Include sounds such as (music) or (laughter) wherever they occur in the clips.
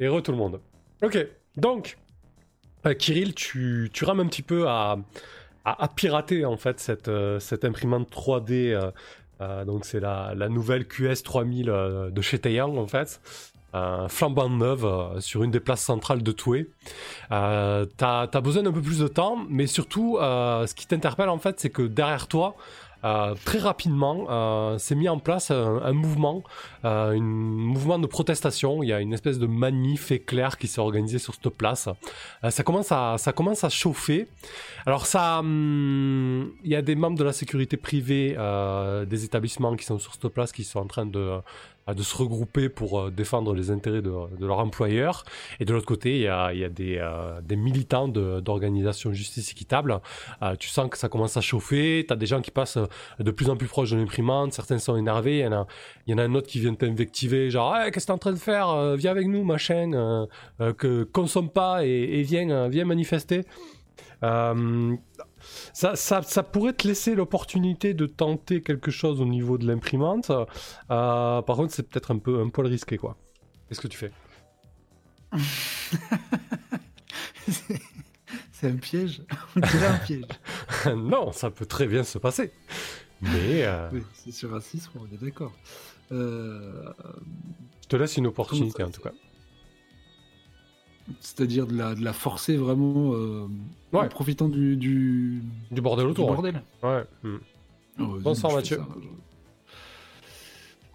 Et re tout le monde. Ok, donc, euh, Kirill, tu, tu rames un petit peu à, pirater en fait cette, euh, cette imprimante 3D. Euh, donc c'est la, la, nouvelle QS 3000 de chez Taeyang en fait. flambant neuve sur une des places centrales de Toué. Euh, t'as as besoin d'un peu plus de temps, mais surtout, ce qui t'interpelle en fait, c'est que derrière toi, euh, très rapidement, euh, s'est mis en place un, mouvement, euh, un mouvement de protestation. Il y a une espèce de manif éclair qui s'est organisé sur cette place. ça commence à, ça commence à chauffer. Alors ça, hum, il y a des membres de la sécurité privée des établissements qui sont sur cette place qui sont en train de de se regrouper pour euh, défendre les intérêts de, leur employeur. Et de l'autre côté, il y a, des, euh, des, militants d'organisations justice équitable. Euh, tu sens que ça commence à chauffer, tu as des gens qui passent de plus en plus proches de l'imprimante, certains sont énervés, il y en a, y en a un autre qui vient t'invectiver, genre qu'est-ce que tu es en train de faire? Viens avec nous, machin, que consomme pas et, et viens, viens manifester. Ça, ça, ça, pourrait te laisser l'opportunité de tenter quelque chose au niveau de l'imprimante. Euh, par contre, c'est peut-être un peu un poil risqué, quoi. Qu'est-ce que tu fais? (laughs) C'est un piège. On dirait un piège. (laughs) non, ça peut très bien se passer. Mais. Euh, oui, c'est sur un 6, on est d'accord. Euh... Je te laisse une opportunité, en tout cas. C'est-à-dire de la, de la forcer vraiment euh, en profitant du, du, du bordel autour. Du bordel. Ouais. Oh, Bonsoir Mathieu.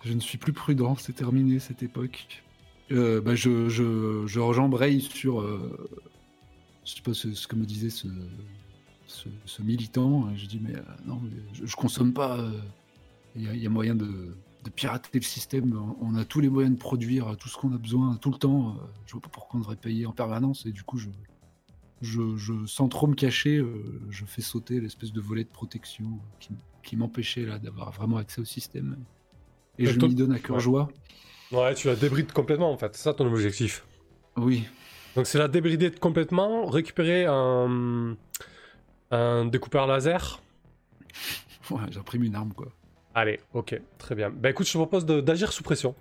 je... ne suis plus prudent, c'est terminé cette époque. Euh, bah, je, je, je sur euh, je sais pas ce, que me disait ce, ce, militant. Je dis mais non, je, je, consomme pas. Il y, y, a moyen de, de pirater le système. On a tous les moyens de produire tout ce qu'on a besoin tout le temps. Je vois pas pourquoi on devrait payer en permanence. Et du coup, je, je, sans trop me cacher, euh, je fais sauter l'espèce de volet de protection qui, m'empêchait là d'avoir vraiment accès au système. Et, je m'y donne à cœur joie. Ouais, tu la débrides complètement en fait. C'est ça ton objectif. Oui. Donc c'est la débrider complètement, récupérer un, un découpeur laser. (laughs) Ouais, j'imprime une arme quoi. Allez, ok, très bien. Bah écoute, je te propose d'agir sous pression.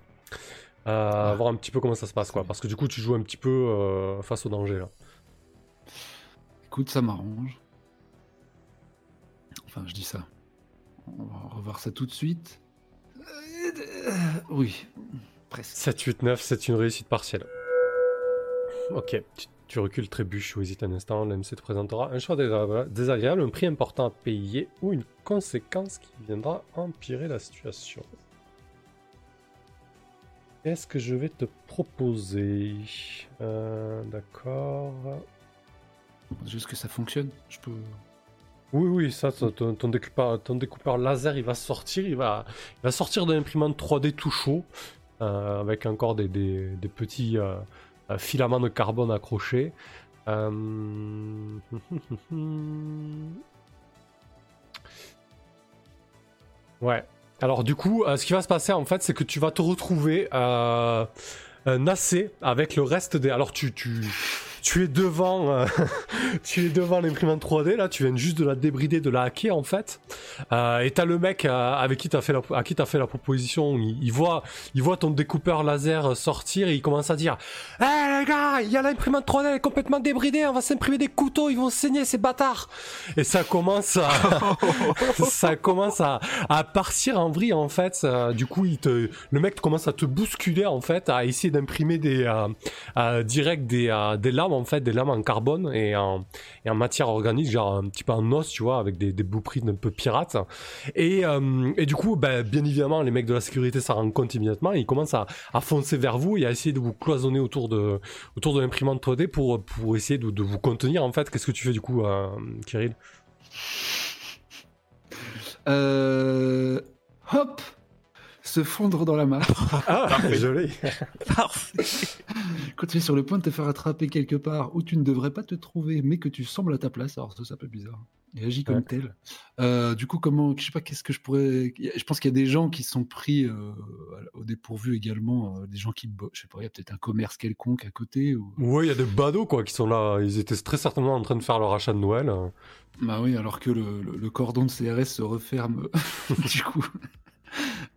Euh, Voir un petit peu comment ça se passe, quoi. Parce que du coup, tu joues un petit peu euh, face au danger, là. Écoute, ça m'arrange. Enfin, je dis ça. On va revoir ça tout de suite. Euh, oui, presque. 7, 8, 9, c'est une réussite partielle. Ok, tu recules, trébuches ou hésites un instant, l'MC te présentera un choix désagréable, un prix important à payer ou une conséquence qui viendra empirer la situation. Qu'est-ce que je vais te proposer? Euh, D'accord. Juste que ça fonctionne, je peux. Oui, oui, ça, ton, ton, découpeur, laser, il va sortir, il va, il va sortir de l'imprimante 3D tout chaud, euh, avec encore des, petits, euh, filament de carbone accroché. Euh, (laughs) ouais. Alors du coup, euh, ce qui va se passer en fait, c'est que tu vas te retrouver euh, nassé avec le reste des. Alors tu, tu, tu es devant, euh, (laughs) tu es devant l'imprimante 3D là, tu viens juste de la débrider, de la hacker en fait. Euh, et t'as le mec euh, avec qui t'as fait la, à qui t'as fait la proposition, il, voit, il voit ton découpeur laser sortir et il commence à dire, hé les gars, il y a l'imprimante 3D, elle est complètement débridée, on va s'imprimer des couteaux, ils vont saigner ces bâtards. Et ça commence à, (laughs) ça commence à, à partir en vrille en fait. Euh, du coup, il te, le mec commence à te bousculer en fait, à essayer d'imprimer des, euh, direct des, des lames en fait, des lames en carbone et en, matière organique, genre un petit peu en os, tu vois, avec des, des blueprints un peu pirates. Et, euh, du coup, ben, bien évidemment, les mecs de la sécurité s'en rendent compte immédiatement ils commencent à, foncer vers vous et à essayer de vous cloisonner autour de, l'imprimante 3D pour, essayer de, de vous contenir en fait. Qu'est-ce que tu fais du coup, euh, Kirill? Euh... Hop se fondre dans la masse. (laughs) Ah. Parfait. Quand tu es sur le point de te faire attraper quelque part où tu ne devrais pas te trouver, mais que tu sembles à ta place, alors ça, c'est un peu bizarre. Et agis comme tel. Euh, du coup, comment, je sais pas, qu'est-ce que je pourrais. Je pense qu'il y a des gens qui sont pris euh, au dépourvu également, euh, des gens qui, je sais pas, il y a peut-être un commerce quelconque à côté. Ou... Ouais, il y a des badauds quoi qui sont là. Ils étaient très certainement en train de faire leur achat de Noël. Bah oui, alors que le, le cordon de CRS se referme. (laughs) du coup.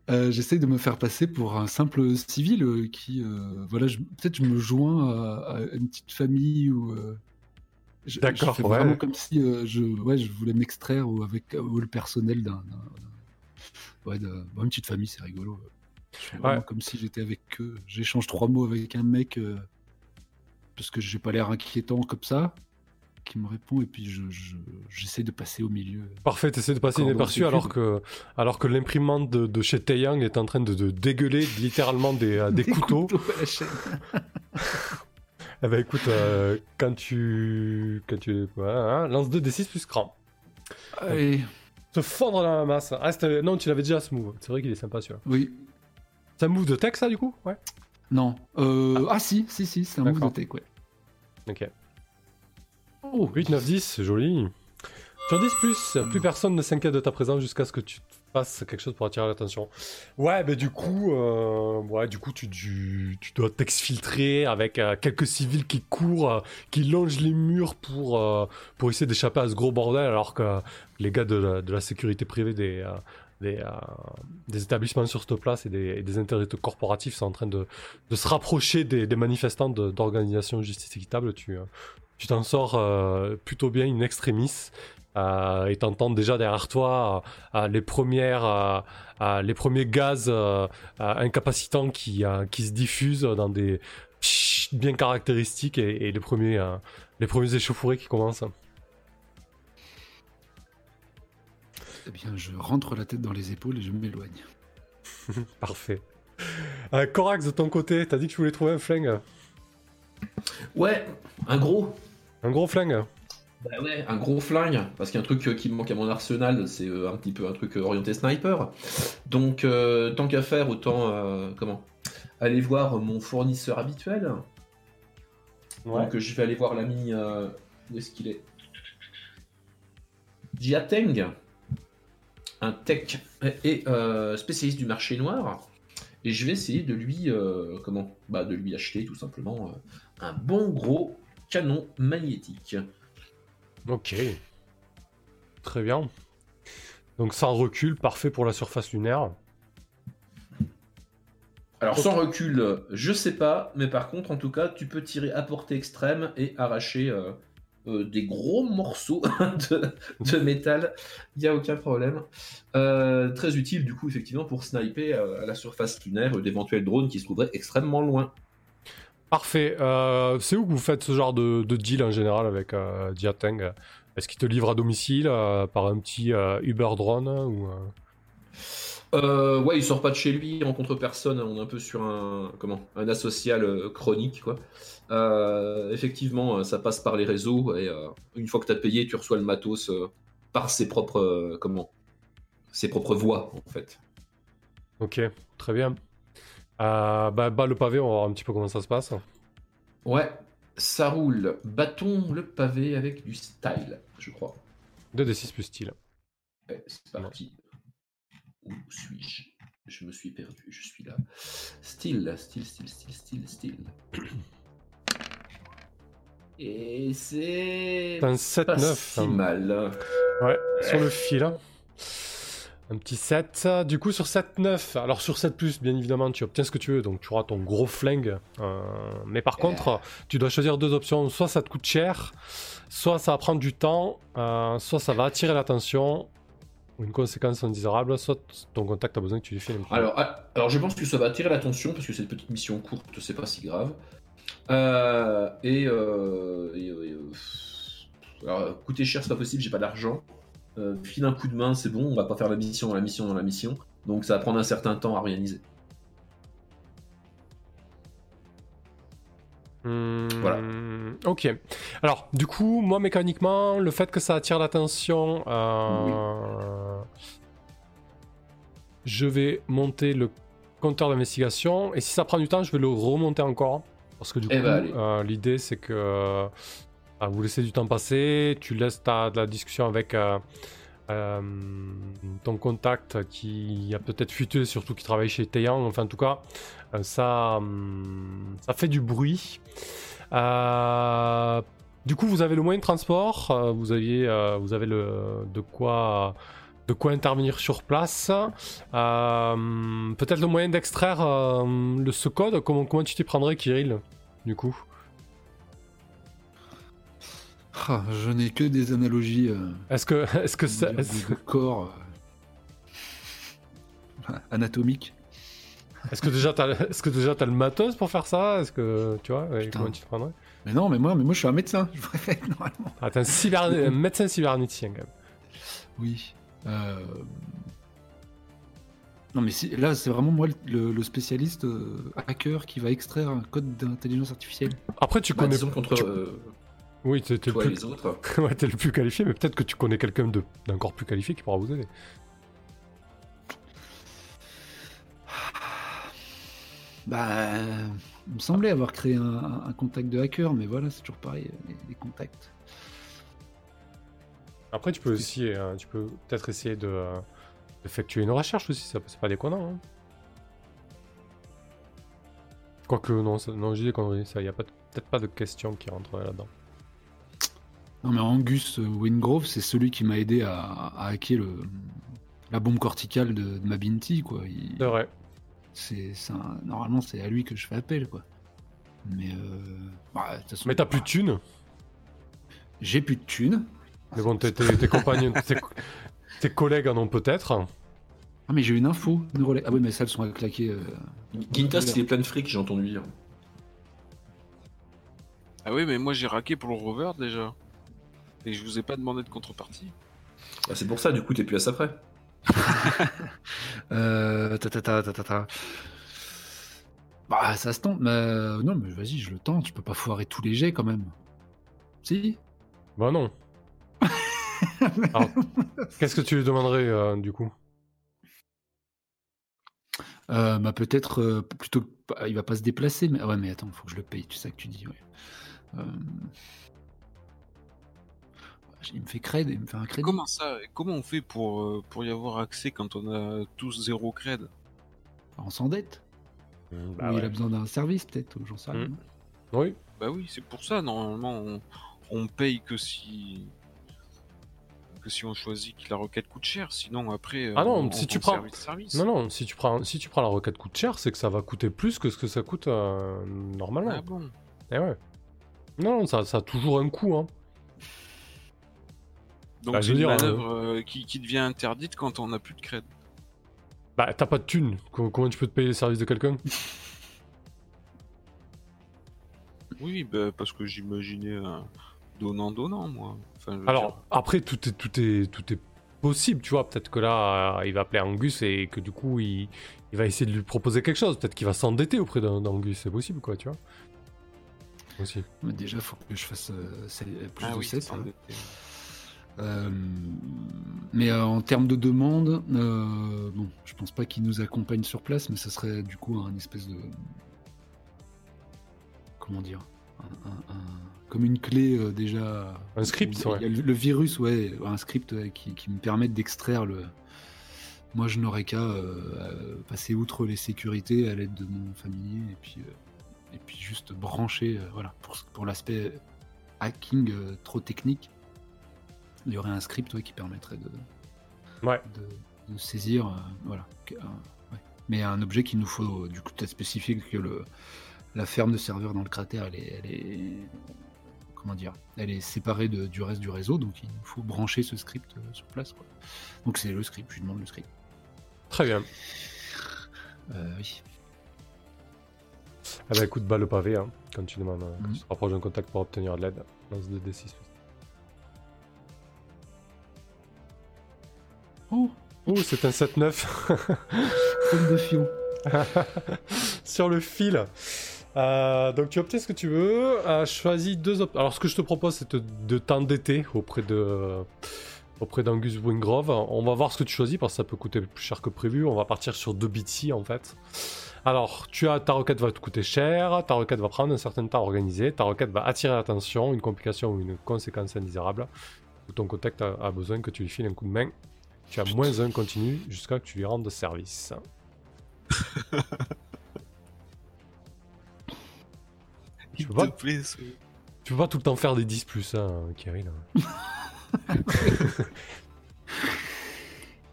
Euh, J'essaie de me faire passer pour un simple civil euh, qui, euh, voilà, peut-être je me joins à, à une petite famille ou. euh, D'accord, ouais. Vraiment comme si je, ouais, je voulais m'extraire ou avec ou le personnel d'un, ouais, d'un- bon, une petite famille, c'est rigolo. Ouais. comme si j'étais avec eux. J'échange trois mots avec un mec parce que j'ai pas l'air inquiétant comme ça, qui me répond et puis je, je- j'essaie de passer au milieu. Parfait, t'essaies de passer inaperçu alors que, alors que l'imprimante de, de chez Taeyang est en train de, de dégueuler littéralement des, euh, des (laughs) couteaux. à la chaîne. (laughs) Eh ben écoute, euh, quand tu. Quand tu ouais, hein, lance 2 d6 plus cran. Allez, Se fondre dans la masse. Ah, non, tu l'avais déjà ce move. C'est vrai qu'il est sympa celui-là. oui. C'est un move de tech ça du coup? Ouais. Non. Euh, ah. si, si, si, c'est un move de tech, ouais. Ok. Oh, 8, 9, 10, c'est joli. Sur 10, plus, plus personne ne s'inquiète de ta présence jusqu'à ce que tu fasses quelque chose pour attirer l'attention. Ouais, mais du coup, euh, du coup, tu, dois t'exfiltrer avec euh, quelques civils qui courent, euh, qui longent les murs pour, euh, pour essayer d'échapper à ce gros bordel, alors que les gars de la, sécurité privée des, des, établissements sur cette place et des, et des intérêts corporatifs sont en train de, de se rapprocher des, manifestants d'organisations de justice équitable. Tu, tu t'en sors euh, plutôt bien in extremis. Euh, et t'entends déjà derrière toi euh, euh, les premières euh, euh, les premiers gaz euh, euh, incapacitants qui, euh, qui se diffusent dans des bien caractéristiques et, et les premiers euh, les premiers échauffourées qui commencent. Eh bien, je rentre la tête dans les épaules et je m'éloigne. (laughs) Parfait. Euh, Corax de ton côté, t'as dit que tu voulais trouver un flingue, Ouais, un gros. Un gros flingue. Bah ouais, un gros flingue, parce qu'un truc euh, qui me manque à mon arsenal, c'est euh, un petit peu un truc euh, orienté sniper. Donc, euh, tant qu'à faire, autant euh, comment? Aller voir mon fournisseur habituel. Donc, euh, je vais aller voir l'ami. euh, où est-ce qu'il est, Jiateng, un tech et spécialiste du marché noir. Et je vais essayer de lui, comment? Bah, de lui acheter tout simplement un bon gros canon magnétique. Ok. Très bien. Donc sans recul, parfait pour la surface lunaire. Alors sans recul, je sais pas, mais par contre, en tout cas, tu peux tirer à portée extrême et arracher euh, euh, des gros morceaux (laughs) de, de métal. Il n'y a aucun problème. Euh, très utile, du coup, effectivement, pour sniper à la surface lunaire d'éventuels drones qui se trouveraient extrêmement loin. Parfait. Euh, c'est où que vous faites ce genre de, de deal en général avec euh, Jiateng Est-ce qu'il te livre à domicile euh, par un petit euh, Uber drone ou, ouais, il sort pas de chez lui, il rencontre personne. On est un peu sur un comment un asocial chronique quoi. Effectivement, ça passe par les réseaux et une fois que tu as payé, tu reçois le matos par ses propres comment ses propres voies en fait. Ok, très bien. Euh, bah, bah, le pavé, on va voir un petit peu comment ça se passe. Ouais, ça roule. Bâton le pavé avec du style, je crois. 2d6 plus style. Ouais, c'est parti. Où suis-je? Je me suis perdu, je suis là. Style, style, style, style, style, style. (clears throat) Et c'est. Un Pas 7-9. si hein. mal. Ouais, sur le fil. hein. Un petit 7. Du coup, sur 7-9, alors sur 7, bien évidemment, tu obtiens ce que tu veux, donc tu auras ton gros flingue. Euh, mais par contre, tu dois choisir deux options. Soit ça te coûte cher, soit ça va prendre du temps, euh, soit ça va attirer l'attention, une conséquence indésirable, soit ton contact a besoin que tu lui files Alors, ah, alors, je pense que ça va attirer l'attention parce que c'est une petite mission courte, c'est pas si grave. Euh, et. coûter cher, c'est pas possible, j'ai pas d'argent. Euh, file un coup de main, c'est bon, on va pas faire la mission dans la mission dans la mission. Donc ça va prendre un certain temps à organiser. Hmm, Voilà. Ok. Alors, du coup, moi, mécaniquement, le fait que ça attire l'attention, euh, je vais monter le compteur d'investigation. Et si ça prend du temps, je vais le remonter encore. Parce que du Eh coup, ben, euh, l'idée, c'est que euh, vous laissez du temps passer, tu laisses ta, de la discussion avec euh, euh, ton contact qui a peut-être fuité, surtout qui travaille chez Taeyang. Enfin, en tout cas, euh, ça, ça fait du bruit. Du coup, vous avez le moyen de transport, vous, aviez, vous avez le, de quoi de quoi intervenir sur place. Peut-être le moyen d'extraire ce code. Comment, comment tu t'y prendrais, Kirill, du coup? Ah, je n'ai que des analogies euh, Est-ce que, (laughs) est-ce que ça, est-ce, corps euh, (laughs) anatomiques. est-ce que déjà t'as, est-ce que déjà t'as le matos pour faire ça? Est-ce que tu vois ouais. Comment tu te prendrais? Mais non, mais moi, mais moi je suis un médecin. Je pourrais faire normalement. ah, T'es un, cyber, (laughs) un médecin cybernéticien quand même. Oui. Euh, Non, mais si- là, c'est vraiment moi le, le spécialiste euh, hacker qui va extraire un code d'intelligence artificielle. Après, tu Bah, connais. contre tu- euh, Oui, t'es, t'es le et plus... les autres. (laughs) ouais, t'es le plus qualifié, mais peut-être que tu connais quelqu'un de... d'encore plus qualifié qui pourra vous aider. Bah, il me semblait avoir créé un, contact de hacker, mais voilà, c'est toujours pareil, les, les contacts. Après, tu peux aussi, euh, tu peux peut-être essayer de euh, d'effectuer une recherche aussi, ça, c'est pas déconnant. Hein. Quoique, non, ça, non, j'ai des conneries, ça, y a pas peut-être pas de question qui rentre là-dedans. Non, mais Angus Wingrove, c'est celui qui m'a aidé à, à hacker le, la bombe corticale de, de ma Binti, quoi. Il- C'est vrai. c'est, c'est un- normalement, c'est à lui que je fais appel, quoi. Mais, euh, bah, façon, Mais t'as plus de thunes? j'ai plus de thunes. Mais bon, tes, tes, tes compagnons, tes, tes collègues en ont peut-être. Ah, mais j'ai une info. Relais. Ah oui, mais ça, elles sont à claquer. euh, Gintas, il est plein de fric, j'ai entendu dire. Ah oui, mais moi j'ai raqué pour le rover déjà. Et je vous ai pas demandé de contrepartie. Bah, c'est pour ça, du coup, t'es plus à ça près. (laughs) Euh, ta, ta, ta, ta, ta, ta. Bah, ça se tente. Mais euh, non, mais vas-y, je le tente. Je peux pas foirer tous les jets quand même. Si Bah non. (laughs) Qu'est-ce que tu lui demanderais euh, du coup? Euh, bah, peut-être euh, plutôt. que- bah, il va pas se déplacer. Mais ah ouais, mais attends, faut que je le paye. Tu sais que tu dis. Ouais. Il me fait cred. Il me fait un crédit. Comment ça Comment on fait pour, euh, pour y avoir accès quand on a tous zéro cred On s'endette. Bah Ou il a besoin d'un service, peut-être. ou J'en sais rien. Mm. Oui. Bah oui, c'est pour ça, normalement, on, on paye que si. que si on choisit que la requête coûte cher, sinon après. Ah non, on, si on tu prend prends- service service. Non, non, si tu prends, si tu prends la requête coûte cher, c'est que ça va coûter plus que ce que ça coûte euh, normalement. Ah bon? Eh ouais. Non, non, ça, ça a toujours un coût. Hein. Donc Bah, c'est une dire, manœuvre euh, qui, qui devient interdite quand on n'a plus de cred. Bah, t'as pas de thunes. Co- Comment tu peux te payer les services de quelqu'un? (laughs) Oui, bah, parce que j'imaginais un donnant-donnant, moi. Enfin, je veux Alors, dire, après, tout est, tout, est, tout est possible, tu vois. Peut-être que là, euh, il va appeler Angus et que du coup, il, il va essayer de lui proposer quelque chose. Peut-être qu'il va s'endetter auprès d'Angus. C'est possible, quoi, tu vois. Aussi. Mais déjà, faut que je fasse euh, plus ah de oui, 7. c'est endetté. Euh, mais euh, en termes de demande, euh, bon, je pense pas qu'il nous accompagne sur place, mais ça serait du coup un espèce de. Comment dire un- un- un- Comme une clé euh, déjà. Un script, a ouais. le, le virus, ouais, un script ouais, qui, qui me permette d'extraire le. Moi, je n'aurais qu'à passer outre les sécurités à l'aide de mon familier et puis, et puis juste brancher, voilà, pour, pour l'aspect hacking trop technique il y aurait un script qui permettrait de, Ouais. de, de saisir, euh, voilà. un- ouais. Mais un objet qu'il nous faut, euh, du coup, peut-être spécifique que le, la ferme de serveurs dans le cratère, elle est, elle est, comment dire, elle est séparée de- du reste du réseau, donc il nous faut brancher ce script euh, sur place. Quoi. Donc c'est le script, je lui demande le script. Très bien. Euh, oui. Ah bah écoute, bas le pavé, hein, quand tu demandes, euh, Mhm. tu te rapproches d'un contact pour obtenir de l'aide. Lance 2d6. Oh, Oh, c'est un 7-9 feuille (laughs) de fion. (laughs) sur le fil. Euh, donc tu obtiens ce que tu veux. Euh, choisis deux options. Alors ce que je te propose, c'est de, de t'endetter auprès de auprès d'Angus Wingrove. On va voir ce que tu choisis parce que ça peut coûter plus cher que prévu. On va partir sur deux BT en fait. Alors, tu as ta requête va te coûter cher, ta requête va prendre un certain temps à organiser, ta requête va attirer l'attention, une complication ou une conséquence indésirable. Ton contact a, a besoin que tu lui files un coup de main. Tu as moins un continu jusqu'à ce que tu lui rendes service. (laughs) Il peux pas- plaît, ce- Tu peux pas tout le temps faire des 10 plus, hein, Kirill. (laughs)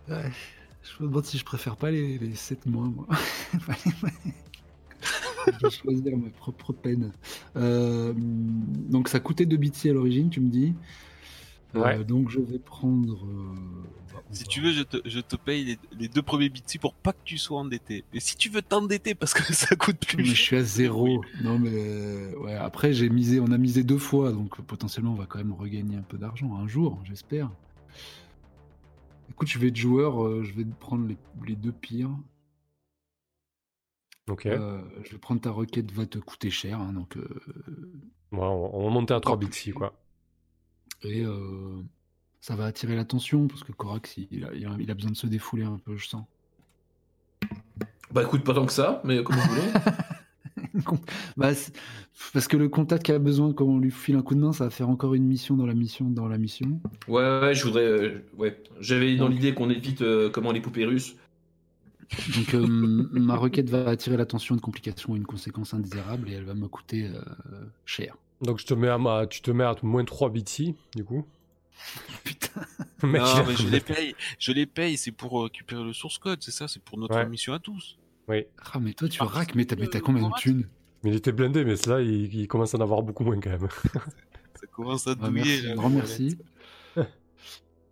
Ouais, je me demande si je préfère pas les, les 7 mois, moi. (laughs) je dois choisir ma propre peine. Euh, donc ça coûtait 2 bitsy à l'origine, tu me dis. Euh, donc je vais prendre. euh, bah, Si tu veux, je te, je te paye les, les deux premiers bitsy pour pas que tu sois endetté. Mais si tu veux t'endetter parce que (laughs) ça coûte plus Mais je cher. suis à zéro. Non mais euh, ouais. Après j'ai misé, on a misé deux fois, donc potentiellement on va quand même regagner un peu d'argent un jour, j'espère. Écoute, je vais être joueur, euh, je vais prendre les, les deux pires. Ok. Euh, je vais prendre ta requête, va te coûter cher, hein, donc euh, Ouais, on on va monter à 3 Encore plus. bitsy, quoi. Et euh, ça va attirer l'attention parce que Korax il a, il besoin de se défouler un peu, je sens. Bah écoute, pas tant que ça, mais comme vous voulez. (laughs) Bah, parce que le contact qui a besoin, quand on lui file un coup de main, ça va faire encore une mission dans la mission dans la mission. Ouais, ouais, je voudrais. euh, ouais, j'avais dans l'idée qu'on évite euh, comment les poupées russes. Donc euh, ma requête va attirer l'attention, une complication, une conséquence indésirable, et elle va me coûter cher. Donc je te mets à ma... tu te mets à moins 3 bitsy, du coup. (laughs) Putain. Mec, Non, a- mais je les paye. Je les paye, c'est pour récupérer le source code, c'est ça, c'est pour notre Ouais. mission à tous. Oui. Ah mais toi tu raques, mais t'as mais t'as que combien de thunes? Mais il était blindé, mais là, il, il commence à en avoir beaucoup moins quand même. (laughs) Ça commence à Ah, douiller. Merci, là, grand merci.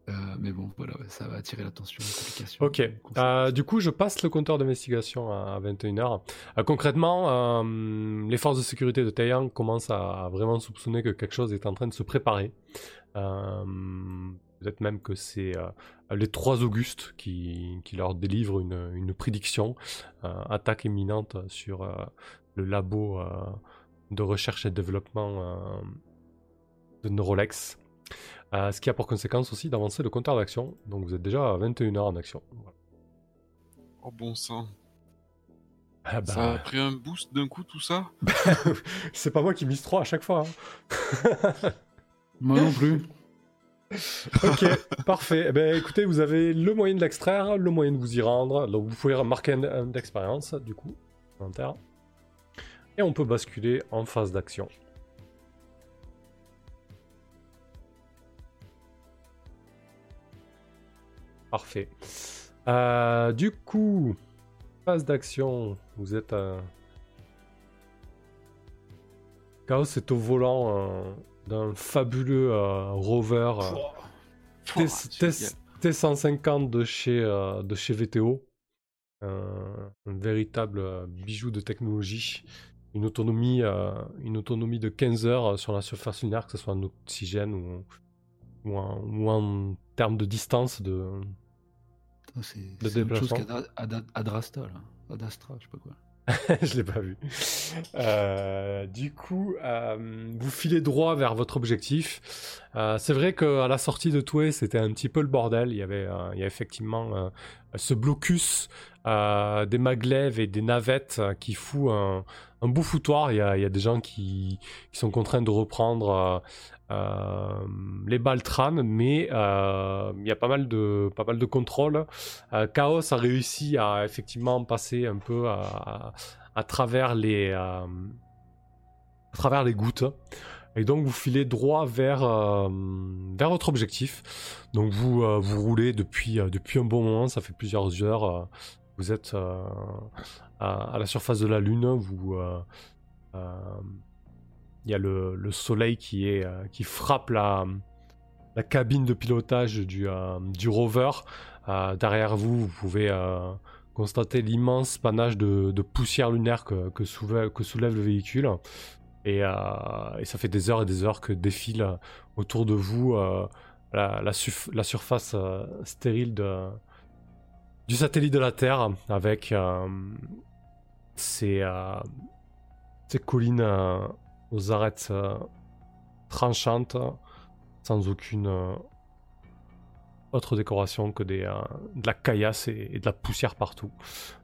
Euh, mais bon, voilà, ça va attirer l'attention. Ok. Euh, du coup, je passe le compteur d'investigation à 21h. Euh, concrètement, les forces de sécurité de Taeyang commencent à vraiment soupçonner que quelque chose est en train de se préparer. Peut-être même que c'est les trois Augustes qui, qui leur délivrent une, une prédiction. attaque imminente sur le labo de recherche et développement de Neurolex. Euh, ce qui a pour conséquence aussi d'avancer le compteur d'action. Donc vous êtes déjà à 21h en action. Voilà. Oh bon sang. Ah bah, Ça a pris un boost d'un coup tout ça? (laughs) C'est pas moi qui mise 3 à chaque fois. hein. (laughs) Moi non plus. ok, parfait. Eh ben, écoutez, vous avez le moyen de l'extraire, le moyen de vous y rendre. Donc vous pouvez marquer un, un d'expérience, du coup, inventaire. Et on peut basculer en phase d'action. Parfait. Euh, du coup, phase d'action, vous êtes à... Chaos est au volant euh, d'un fabuleux euh, rover euh, T- Oh, T- génial. T150 de chez, de chez VTO. Un véritable bijou de technologie. Une autonomie, une autonomie de 15 heures sur la surface lunaire, que ce soit en oxygène ou, ou, en, ou en termes de distance. De... C'est autre chose déplacement. qu'Adra- Ada- Adrasta, là. Adastra, je sais pas quoi. (laughs) Je l'ai pas vu. Euh, du coup, euh, vous filez droit vers votre objectif. Euh, c'est vrai qu'à la sortie de Toué, c'était un petit peu le bordel. Il y avait, euh, il y a effectivement euh, ce blocus des maglèves et des navettes qui fout un, beau foutoir. Il y, a, des gens qui, sont contraints de reprendre les Baltran, mais il y a pas mal de, pas mal de contrôles. Chaos a réussi à effectivement passer un peu à, travers les à travers les gouttes et donc vous filez droit vers euh, vers votre objectif. Donc vous euh, vous roulez depuis euh, depuis un bon moment. Ça fait plusieurs heures vous êtes à, à la surface de la lune. Il y a le, le soleil qui est qui frappe la la cabine de pilotage du, du rover. Derrière vous, vous pouvez constater l'immense panache de, poussière lunaire que, que, que soulève le véhicule. Et, euh, et ça fait des heures et des heures que défile autour de vous euh, la, surface euh, stérile de, du satellite de la Terre avec euh, euh, ces collines euh, aux arêtes euh, tranchantes sans aucune euh, autre décoration que des, euh, de la caillasse et, de la poussière partout.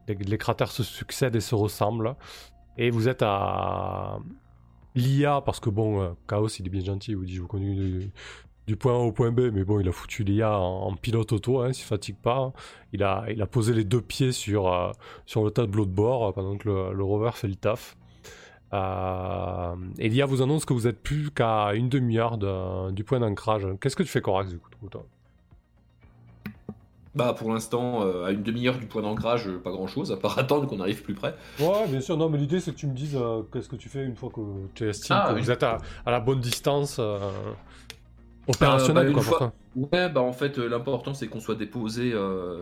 Les cratères se succèdent et se ressemblent. Et vous êtes à l'IA, parce que bon, euh, Chaos il est bien gentil, il vous dit je vous conduis du, point A au point B, mais bon, il a foutu l'IA en, pilote auto, hein, il se fatigue pas. Il a, posé les deux pieds sur, euh, le tableau de bord euh, pendant que le, rover fait le taf. Et l'IA vous annonce que vous êtes plus qu'à une demi-heure de- du point d'ancrage. Qu'est-ce que tu fais, Corax, du coup, toi? Bah pour l'instant, euh, à une demi-heure du point d'ancrage, euh, pas grand-chose, à part (laughs) attendre qu'on arrive plus près. Ouais, bien sûr. Non, mais l'idée, c'est que tu me dises euh, qu'est-ce que tu fais une fois que tu estimes Ah, que oui. vous êtes à, à la bonne distance euh, opérationnelle, bah, quoi, fois-. Ouais, bah en fait, l'important c'est qu'on soit déposé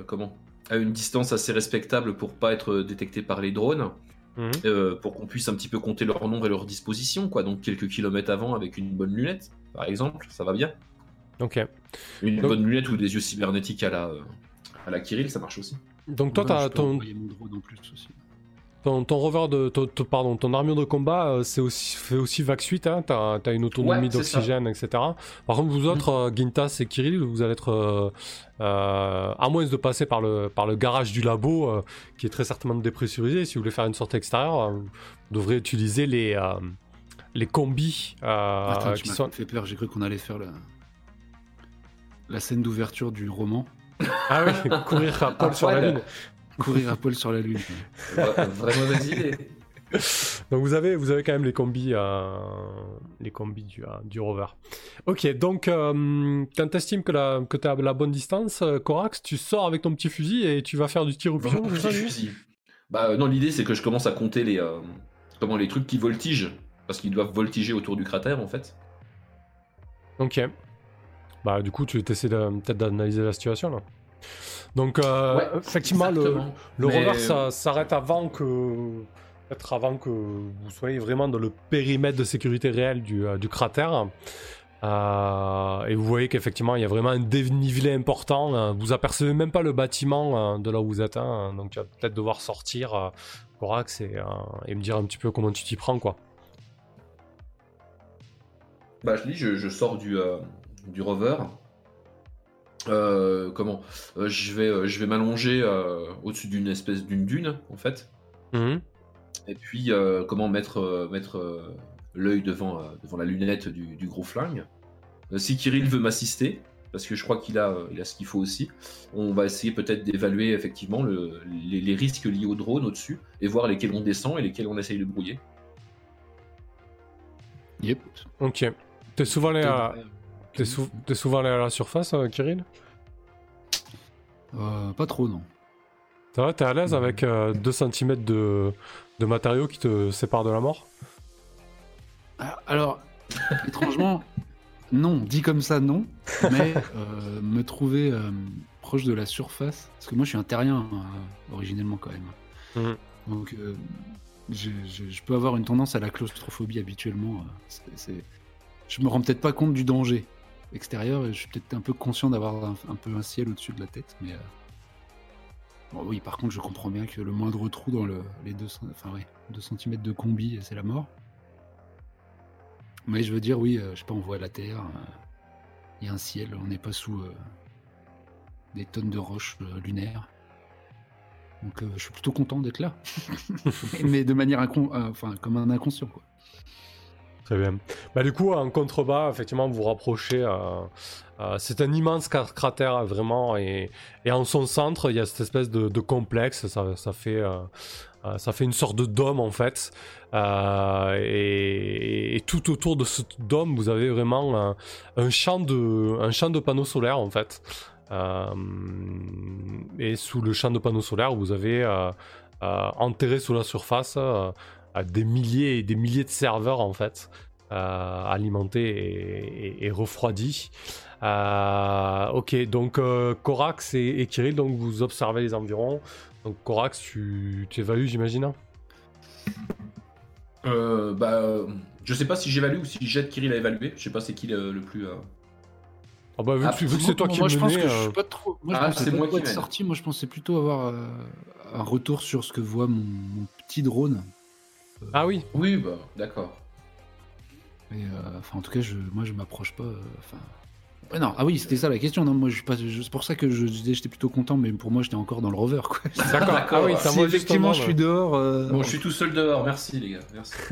comment à une distance assez respectable pour pas être détecté par les drones, Mhm. pour qu'on puisse un petit peu compter leur nombre et leur disposition, quoi. Donc quelques kilomètres avant avec une bonne lunette, par exemple, ça va bien. Ok. Une Donc- bonne lunette ou des yeux cybernétiques à la, euh, à la Kirill, ça marche aussi. Donc toi, t'as ton, envoyer mon drone en plus aussi. ton, ton rover de, ton, ton- pardon, ton armure de combat, euh, c'est aussi fait aussi vac suite. Hein, t'as, t'as une autonomie Ouais, d'oxygène, etc. Par contre, vous autres, euh, Gintas et Kirill, vous allez être, euh, euh, à moins de passer par le par le garage du labo, euh, qui est très certainement dépressurisé. Si vous voulez faire une sortie extérieure, euh, vous devrez utiliser les euh, les combis euh, Attends, tu qui m'as sont. fait peur, j'ai cru qu'on allait faire la... la scène d'ouverture du roman. Ah oui, (laughs) courir à Paul sur la lune. Courir à Paul sur la lune. Vra- Vraie mauvaise idée. Donc vous avez, vous avez quand même les combis, euh, les combis du, euh, du rover. Ok, donc euh, quand t'estimes que, la, que t'as la bonne distance, euh, Corax, tu sors avec ton petit fusil et tu vas faire du tir au pigeon, ça, Petit fusil. Bah euh, non, l'idée c'est que je commence à compter les euh, comment les trucs qui voltigent parce qu'ils doivent voltiger autour du cratère en fait. Ok. Bah du coup, tu essaies peut-être d'analyser la situation là. Donc euh, Ouais, effectivement, le, Exactement. le Mais- rover ça s'arrête avant que peut-être avant que vous soyez vraiment dans le périmètre de sécurité réel du, euh, du cratère. Euh, et vous voyez qu'effectivement il y a vraiment un dénivelé important. Euh, Vous apercevez même pas le bâtiment euh, de là où vous êtes, hein. donc tu vas peut-être devoir sortir, euh, Corax, et, euh, et me dire un petit peu comment tu t'y prends quoi. Bah je dis, je, je sors du euh, du rover. Euh, comment? Euh, Je vais euh, je vais m'allonger euh, au-dessus d'une espèce d'une dune en fait. Mhm. Et puis euh, comment mettre euh, mettre euh, l'œil devant euh, devant la lunette du, du gros flingue. Euh, si Kirill veut m'assister, parce que je crois qu'il a, euh, il a ce qu'il faut aussi. On va essayer peut-être d'évaluer effectivement le- les, les risques liés au drone au-dessus et voir lesquels on descend et lesquels on essaye de brouiller. Yep. Ok. T'es souvent allé à, t'es sou- t'es souvent allé à la surface, euh, Kirill? Euh, pas trop, non. Ça va, t'es à l'aise avec 2 cm de, de matériaux qui te séparent de la mort? Ah, Alors, (laughs) étrangement, non. Dit comme ça, non. Mais euh, me trouver euh, proche de la surface, parce que moi je suis un terrien euh, originellement quand même. Mhm. Donc, euh, je peux avoir une tendance à la claustrophobie habituellement. euh, c'est- c'est- Je me rends peut-être pas compte du danger extérieur et je suis peut-être un peu conscient d'avoir un, peu un ciel au-dessus de la tête. Mais euh, oui, par contre, je comprends bien que le moindre trou dans le, les 2 enfin, ouais, 2 cm de combi, c'est la mort. Mais je veux dire, oui, euh, je sais pas, on voit la Terre, euh, il y a un ciel, on n'est pas sous des tonnes de roches lunaires. Donc je suis plutôt content d'être là. (laughs) Mais de manière incon- enfin, comme un inconscient. Quoi. Très bien. Bah, du coup, en contrebas, effectivement, vous vous rapprochez. euh, euh, c'est un immense cra- cratère, vraiment. Et, en son centre, il y a cette espèce de, complexe. Ça, ça fait, euh, ça fait une sorte de dôme, en fait. Et, et tout autour de ce dôme, vous avez vraiment un, champ, de, un champ de panneaux solaires, en fait. Et sous le champ de panneaux solaires, vous avez enterré sous la surface des milliers et des milliers de serveurs en fait, euh, alimentés et, et- et refroidis. Euh, ok, donc euh, Corax et, et Kirill, donc vous observez les environs. Donc Corax, tu, tu évalues, j'imagine? Euh, bah, euh, je sais pas si j'évalue ou si j'aide Kirill à évaluer. Je sais pas c'est qui le, le plus. euh, Ah bah, vu, Ah, que, que c'est toi Moi, qui moi, me je pense que je euh, suis pas trop. Moi, je Ah, pense que c'est moi qui sorti. Moi, je pensais plutôt avoir euh, un retour sur ce que voit mon, mon petit drone. Euh, Ah oui, Oui, bah, d'accord. Et, euh, enfin, en tout cas, je, moi, je m'approche pas. euh, Enfin. Ouais, non, ah oui, c'était ça la question. Non, moi, je suis pas. C'est pour ça que je disais, j'étais plutôt content, mais pour moi, j'étais encore dans le rover, quoi. (laughs) d'accord. Ah oui, si moi effectivement, je suis dehors. euh, Bon, je suis tout seul dehors. Merci, les gars. Merci. (laughs)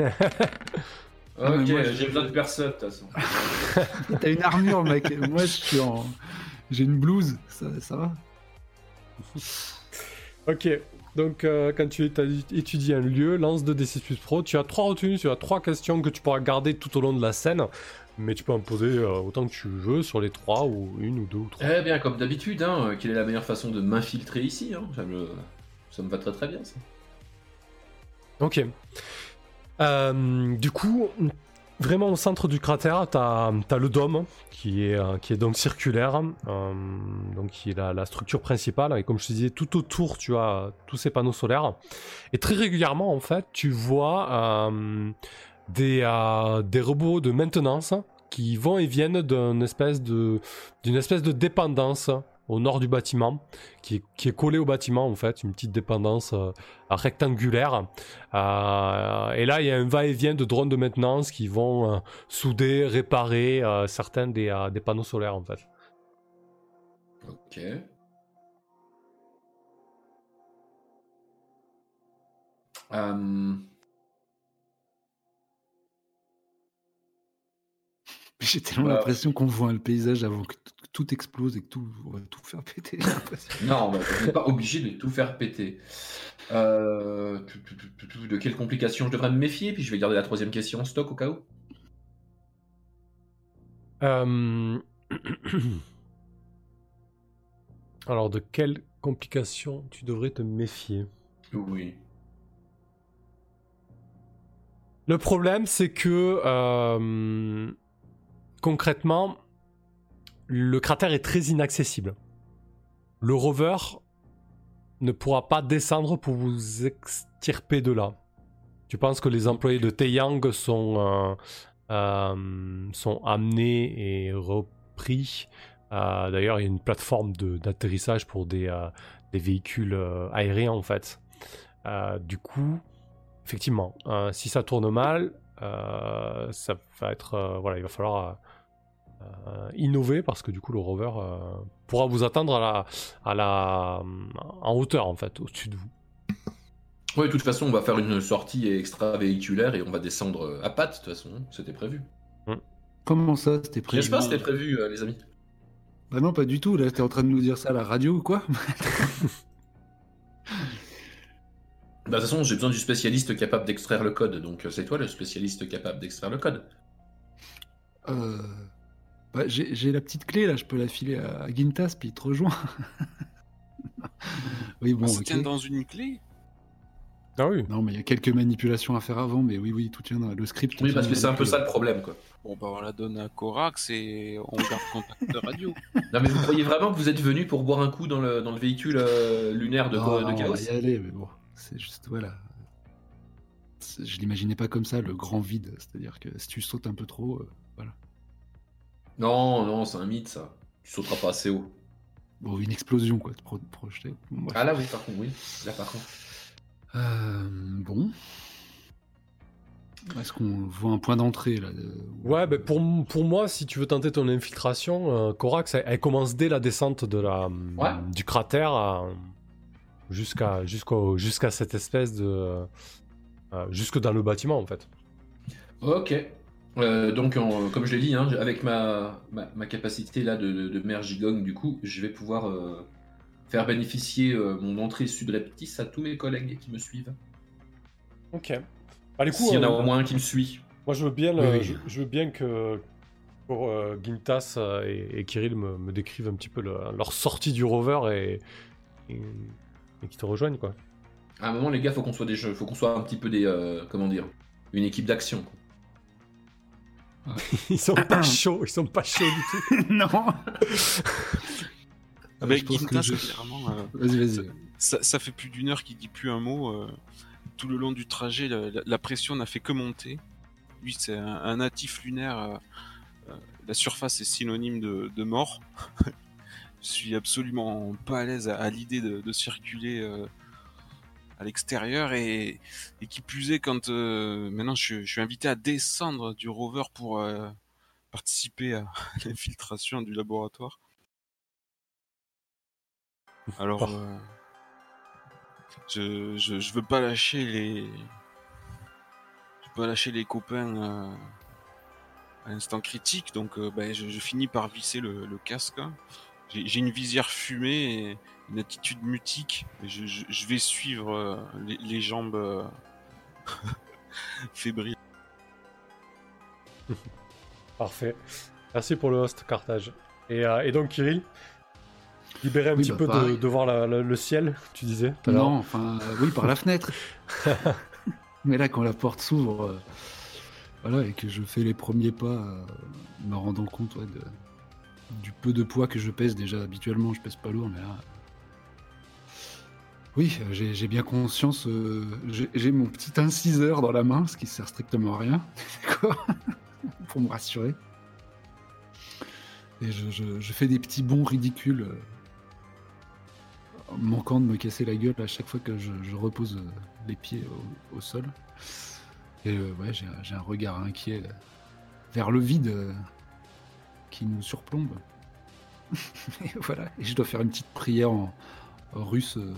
Mais ok, j'ai besoin de personne, de toute façon. (laughs) T'as une armure, mec. moi, je suis en. J'ai une blouse. Ça, ça va Ok. Donc, euh, quand tu étu- étudies un lieu, lance 2d6 plus pro. Tu as trois retenues, tu as trois questions que tu pourras garder tout au long de la scène. Mais tu peux en poser euh, autant que tu veux sur les trois, ou une, ou deux, ou trois. Eh bien, comme d'habitude, hein, euh, quelle est la meilleure façon de m'infiltrer ici hein? Ça, me... ça me va très très bien, ça. Ok. Euh, du coup, vraiment au centre du cratère, tu as, le dôme qui est, euh, qui est donc circulaire, euh, donc qui est la, structure principale. Et comme je te disais, tout autour, tu as tous ces panneaux solaires. Et très régulièrement, en fait, tu vois euh, des, des robots de maintenance qui vont et viennent d'une espèce espèce de dépendance au nord du bâtiment, qui est, qui est collée au bâtiment, en fait, une petite dépendance euh, rectangulaire. Euh, et là, il y a un va-et-vient de drones de maintenance qui vont euh, souder, réparer euh, certains des, euh, des panneaux solaires, en fait. Ok. (laughs) J'ai tellement Bah. l'impression qu'on voit le paysage avant que tout explose et que tout, on va tout faire péter. (laughs) Non, bah, on n'est pas obligé de tout faire péter. Euh, De quelles complications je devrais me méfier? Puis je vais garder la troisième question en stock au cas où. Euh, (clears throat) Alors, de quelles complications tu devrais te méfier? Oui. Le problème, c'est que euh, concrètement, le cratère est très inaccessible. Le rover ne pourra pas descendre pour vous extirper de là. Tu penses que les employés de Taeyang sont, euh, euh, sont amenés et repris? Euh, D'ailleurs, il y a une plateforme d'atterrissage pour des, des véhicules aériens en fait. Du coup, effectivement, si ça tourne mal, ça va être, voilà, il va falloir innover parce que du coup le rover euh, pourra vous attendre à la, à la, en hauteur en fait, au-dessus de vous. Oui, de toute façon, on va faire une sortie extra-véhiculaire et on va descendre à pattes, de toute façon. C'était prévu. Comment ça, c'était prévu N'est-ce pas, c'était prévu, euh, les amis Bah non, pas du tout. Là, t'es en train de nous dire ça à la radio ou quoi (laughs) Bah, De toute façon, j'ai besoin du spécialiste capable d'extraire le code, donc euh, c'est toi le spécialiste capable d'extraire le code. euh... bah, J'ai la petite clé, là, je peux la filer à, à Gintas, puis il te rejoint. (laughs) oui, bon, ça ok. tient dans une clé? Ah oui. Non, mais il y a quelques manipulations à faire avant, mais oui, oui, tout tient dans le script. Oui, parce que c'est un peu ça le problème, quoi. Bon, bah, on la donne à Corax et on garde contact de radio. (laughs) Non, mais vous croyez vraiment que vous êtes venu pour boire un coup dans le, dans le véhicule euh, lunaire de, Non, de non, on Chaos? va y aller, mais bon, c'est juste, voilà. Je l'imaginais pas comme ça, le grand vide. C'est-à-dire que si tu sautes un peu trop, euh. Non, non, c'est un mythe, ça. Tu sauteras pas assez haut. Bon, une explosion, quoi, de pro- projeter. Bon. Ah là, oui, par contre, oui. Là, par contre. Euh, bon. Est-ce qu'on voit un point d'entrée, là de- Ouais, ben pour, pour moi, si tu veux tenter ton infiltration, euh, Corax, elle, elle commence dès la descente de la, Ouais. du cratère jusqu'à jusqu'au jusqu'à cette espèce de euh, jusque dans le bâtiment en fait. Ok. Euh, donc, en- comme je l'ai dit, hein, avec ma, ma, ma capacité là de, de, de mère gigong, du coup, je vais pouvoir euh, faire bénéficier euh, mon entrée sud-reptis à tous mes collègues qui me suivent. Ok. Bah, S'il y en a au moins un qui me suit. moi je veux bien, le- Oui, oui. Je, je veux bien que pour euh, Gintas et, et Kirill me, me décrivent un petit peu le- leur sortie du rover et, et, et qu'ils te rejoignent quoi. À un moment, les gars, faut qu'on soit des faut qu'on soit un petit peu des, euh, comment dire, une équipe d'action. quoi. Ils sont pas (clears throat) chauds, ils sont pas chauds du tout. (laughs) non Avec je pense que Gintas, je- clairement, euh, Vas-y, vas-y. ça, ça fait plus d'une heure qu'il dit plus un mot. euh, tout le long du trajet, la, la- la pression n'a fait que monter. Lui, c'est un, un natif lunaire. euh, euh, la surface est synonyme de, de mort. (laughs) Je suis absolument pas à l'aise à, à l'idée de, de circuler euh, à l'extérieur et, et qui plus est quand euh, maintenant je, je suis invité à descendre du rover pour euh, participer à (laughs) l'infiltration du laboratoire. Alors, euh, je, je, je veux pas lâcher les, je veux pas lâcher les copains à l'instant critique, donc ben, je, finis par visser le, le casque j'ai j'ai une visière fumée et une attitude mutique. Je, je- je vais suivre euh, les, les jambes euh, (laughs) fébriles. (laughs) Parfait. Merci pour le host, Carthage. Et, euh, et donc, Kirill, libérer un Oui, petit bah, peu de, voir la- la- le ciel, tu disais. Non, enfin, euh, oui, par la fenêtre. (laughs) Mais là, quand la porte s'ouvre, euh, voilà, et que je fais les premiers pas, euh, me rendant compte ouais, de, du peu de poids que je pèse déjà habituellement, je pèse pas lourd, mais là. Oui, euh, j'ai bien conscience. euh, j'ai mon petit inciseur dans la main, ce qui sert strictement à rien, (laughs) pour me rassurer. Et je, fais des petits bonds ridicules. euh, manquant de me casser la gueule à chaque fois que je, repose les pieds au, sol. Et ouais, j'ai un- regard inquiet vers le vide qui nous surplombe. (laughs) et voilà, et je dois faire une petite prière en, en russe euh,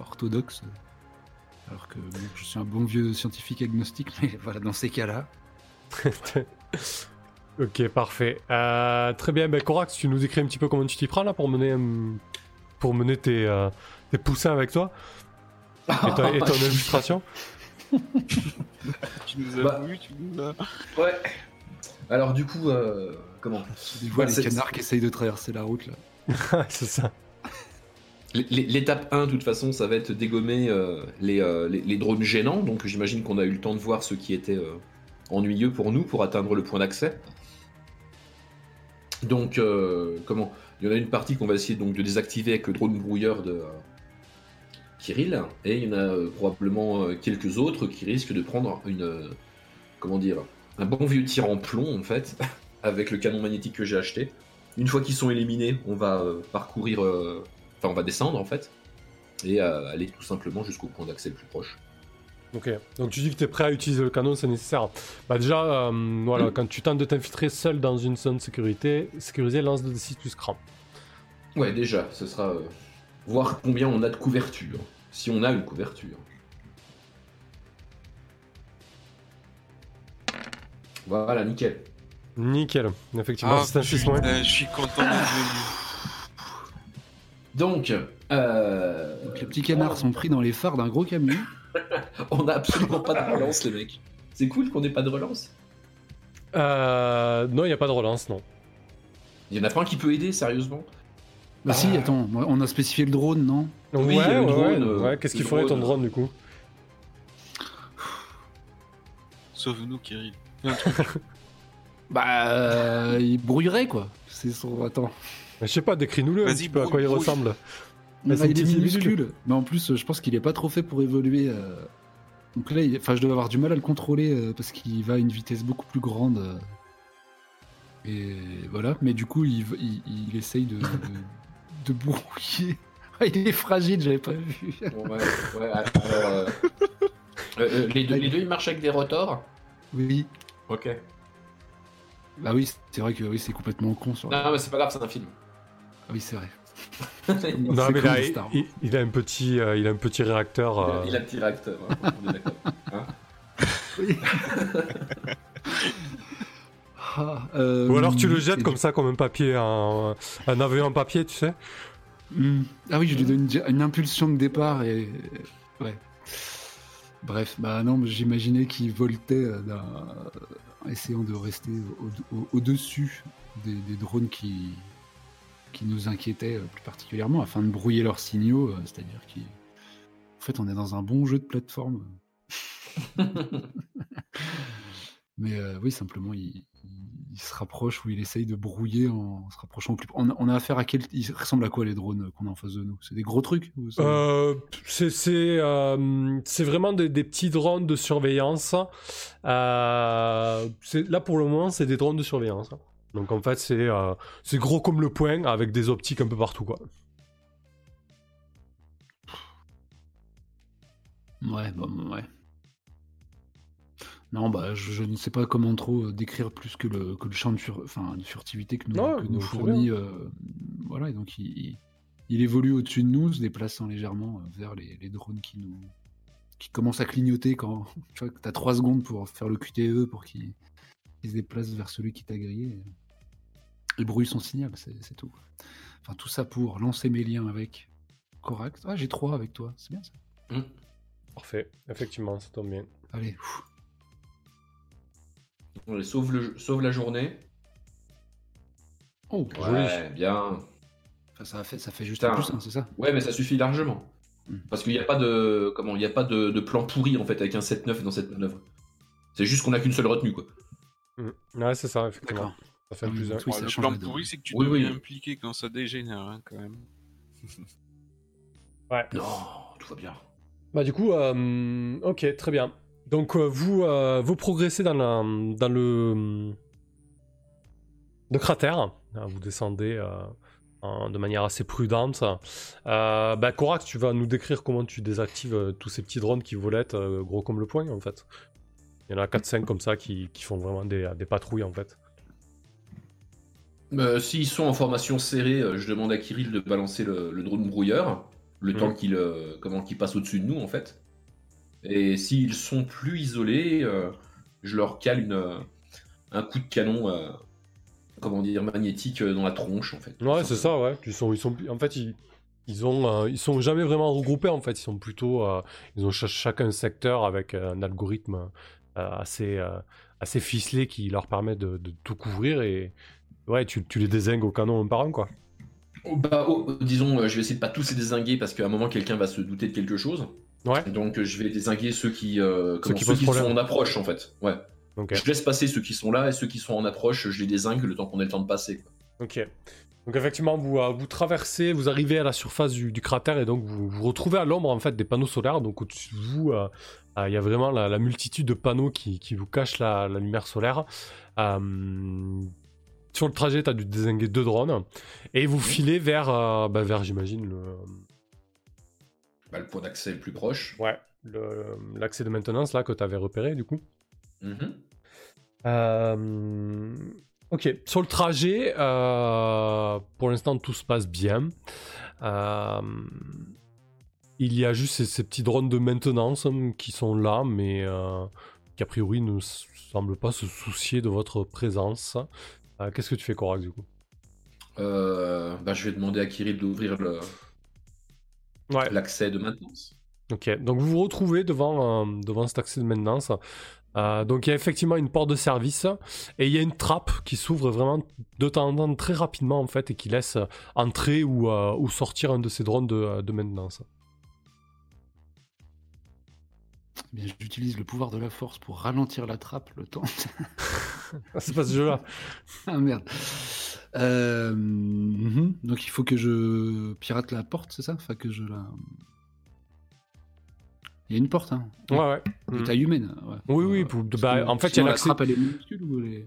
orthodoxe. Alors que bon, je suis un bon vieux scientifique agnostique, mais (laughs) voilà, dans ces cas-là. (laughs) ok, parfait. Euh, très bien, ben, Corax, tu nous décris un petit peu comment tu t'y prends là pour mener, euh, pour mener tes, euh, tes poussins avec toi et, ta- et ton illustration Tu nous as Bah. voulu, tu nous as... Ouais. Alors du coup, euh, comment Je vois Ouais, les c'est- canards qui essayent de traverser la route là. (laughs) C'est ça. L'étape 1, de toute façon, ça va être dégommer euh, les, euh, les, les drones gênants. Donc j'imagine qu'on a eu le temps de voir ce qui était euh, ennuyeux pour nous pour atteindre le point d'accès. Donc, euh, comment? Il y en a une partie qu'on va essayer donc de désactiver avec le drone brouilleur de euh, Kirill. Et il y en a euh, probablement euh, quelques autres qui risquent de prendre une. euh, comment dire Un bon vieux tir en plomb, en fait, (laughs) avec le canon magnétique que j'ai acheté. Une fois qu'ils sont éliminés, on va euh, parcourir. euh, Enfin, on va descendre en fait. Et euh, aller tout simplement jusqu'au point d'accès le plus proche. Ok, donc tu dis que tu es prêt à utiliser le canon, c'est nécessaire. Bah déjà, voilà, Mm. quand tu tentes de t'infiltrer seul dans une zone sécurité, sécurisée, lance de D6 plus cran. Ouais, déjà, ce sera voir combien on a de couverture. Si on a une couverture. Voilà, nickel. Nickel, effectivement, Ah, c'est un 6 moins. putain, je suis content. Donc, euh, Donc les petits canards sont pris dans les phares d'un gros camion. (laughs) on a absolument pas de relance, les mecs. C'est cool qu'on ait pas de relance. Euh, non, il n'y a pas de relance, non. Il y en a pas un qui peut aider, sérieusement. Bah si, attends, on a spécifié le drone, non? Oui, ouais, le ouais, drone, ouais, euh, ouais, Qu'est-ce qu'il le ferait ton drone. drone du coup? Sauve-nous, Kirill. (laughs) Bah, euh, il brouillerait quoi. C'est son. Attends. Mais Je sais pas, décris-nous-le un Vas-y, petit peu à brouille, quoi il ressemble. Bah, il est minuscule. Mais en plus, je pense qu'il est pas trop fait pour évoluer. euh. Donc là, il- enfin, je dois avoir du mal à le contrôler euh, parce qu'il va à une vitesse beaucoup plus grande. euh. Et voilà. Mais du coup, il, il, il essaye de, de, (laughs) de brouiller. Ah, il est fragile, j'avais pas vu. Ouais, ouais, alors. euh, euh, euh, les, deux, les deux, ils marchent avec des rotors? Oui. Ok. Bah oui, c'est vrai que oui, c'est complètement con. Sur... Non, mais c'est pas grave, c'est un film. Ah oui, c'est vrai. Non, mais là, il, a un petit, euh, il a un petit réacteur. Il a- euh, Il a un petit réacteur, hein, on est d'accord. (laughs) Hein (laughs) Ah, euh, Ou alors tu le jettes et comme du- ça, comme un papier, un, un avion en papier, tu sais. Hmm. Ah oui, je lui donne une, une impulsion de départ et. Ouais. Bref, bah non, mais j'imaginais qu'il voltait euh, d'un- essayant de rester au- au- au-dessus des, des drones qui, qui nous inquiétaient euh, plus particulièrement afin de brouiller leurs signaux. euh, C'est-à-dire qu'en fait, on est dans un bon jeu de plateforme. (laughs) (laughs) Mais euh, oui, simplement, il, il- se rapproche ou il essaye de brouiller en se rapprochant au plus. On, a- on a affaire à quel. Il ressemble à quoi les drones qu'on a en face de nous? C'est des gros trucs Euh, c'est c'est, euh, c'est vraiment des, des petits drones de surveillance. Euh, là, pour le moment, c'est des drones de surveillance. Donc, en fait, c'est euh, c'est gros comme le poing avec des optiques un peu partout. Quoi. Ouais, bon, ouais. Non, bah, je, je ne sais pas comment trop euh, décrire plus que le, que le champ de, fur- enfin, de furtivité que nous, Ouais, que nous donc, c'est fournit. euh, voilà, et donc il, il- il évolue au-dessus de nous, se déplaçant légèrement euh, vers les, les drones qui nous qui commencent à clignoter quand (laughs) tu vois que t'as 3 secondes pour faire le QTE pour qu'il se déplace vers celui qui t'a grillé. Le bruit son signal, c'est tout. Enfin, tout ça pour lancer mes liens avec Corax. Ah, j'ai trois avec toi, c'est bien ça. Hmm. Parfait, effectivement, ça tombe bien. Allez, pfff. Allez, sauve, le, sauve la journée. Oh, Ouais, bien. Enfin, ça, fait, ça fait juste un plus un, c'est ça? Ouais, mais ça suffit largement. Hmm. Parce qu'il n'y a pas de comment, il y a pas de, de plan pourri en fait avec un 7-9 dans cette manœuvre. C'est juste qu'on a qu'une seule retenue quoi. Mm. Ouais, c'est ça, effectivement. D'accord. Ça fait Ah oui, plus oui, Ouais, ça le plan pourri, c'est que tu Oui, deviens oui. impliqué quand ça dégénère, hein, quand même. Ouais. Non, tout va bien. Bah du coup, euh, ok, très bien. Donc euh, vous, euh, vous progressez dans, la, dans le, le cratère. Euh, Vous descendez en- de manière assez prudente. Euh, bah Korax, tu vas nous décrire comment tu désactives euh, tous ces petits drones qui volettent euh, gros comme le poing en fait. Il y en a 4-5 comme ça qui, qui font vraiment des, des patrouilles en fait. S'ils sont en formation serrée, je demande à Kirill de balancer le, le drone brouilleur, le Mhm. temps qu'il passe au-dessus de nous en fait. Et s'ils sont plus isolés, euh, je leur cale une, euh, un coup de canon, euh, comment dire, magnétique dans la tronche en fait. Ouais, c'est ça, ouais. Ils sont, ils sont, en fait, ils, ils ont, euh, ils sont jamais vraiment regroupés. En fait, ils sont plutôt, ils ont cha- chacun un secteur avec un algorithme assez, assez ficelé qui leur permet de, de tout couvrir et ouais, tu, tu les désingues au canon un par un, quoi. Oh, bah, oh, disons, je vais essayer de pas tous les désinguer parce qu'à un moment quelqu'un va se douter de quelque chose. Ouais. Donc euh, je vais désinguer ceux qui, euh, comment- qui ceux qui sont en approche en fait. Ouais. Ok. Je laisse passer ceux qui sont là et ceux qui sont en approche, je les désingue le temps qu'on ait le temps de passer. quoi. Ok. Donc effectivement, vous, euh, vous traversez, vous arrivez à la surface du, du cratère et donc vous vous retrouvez à l'ombre en fait des panneaux solaires. Donc au-dessus de vous, euh, il y a vraiment la, la multitude de panneaux qui, qui vous cachent la, la lumière solaire. Euh, sur le trajet, tu as dû désinguer deux drones et vous filez vers, bah, vers j'imagine, le, Bah, le point d'accès le plus proche. ouais, l'accès de maintenance là que tu avais repéré du coup. Mhm. Euh, ok, sur le trajet, euh, pour l'instant tout se passe bien. Euh, il y a juste ces, ces petits drones de maintenance hein, qui sont là, mais qui a priori ne semblent pas se soucier de votre présence. Qu'est-ce que tu fais, Korak, du coup? Bah, je vais demander à Kirill d'ouvrir le- Ouais. l'accès de maintenance. Ok, donc vous vous retrouvez devant, euh, devant cet accès de maintenance. Euh, donc il y a effectivement une porte de service et il y a une trappe qui s'ouvre vraiment de temps en temps très rapidement en fait et qui laisse entrer ou, euh, ou sortir un de ces drones de, de maintenance. Eh bien, j'utilise le pouvoir de la force pour ralentir la trappe le temps. C'est pas ce jeu-là. ah merde. Euh, mhm. Donc il faut que je pirate la porte, c'est ça? Enfin que je la. Il y a une porte, hein. Ouais, ouais. De Mm. taille humaine. ouais. Oui, oui, Euh, pour- bah, en fait, il y a la l'accès- trappe, elle est minuscule ou elle est...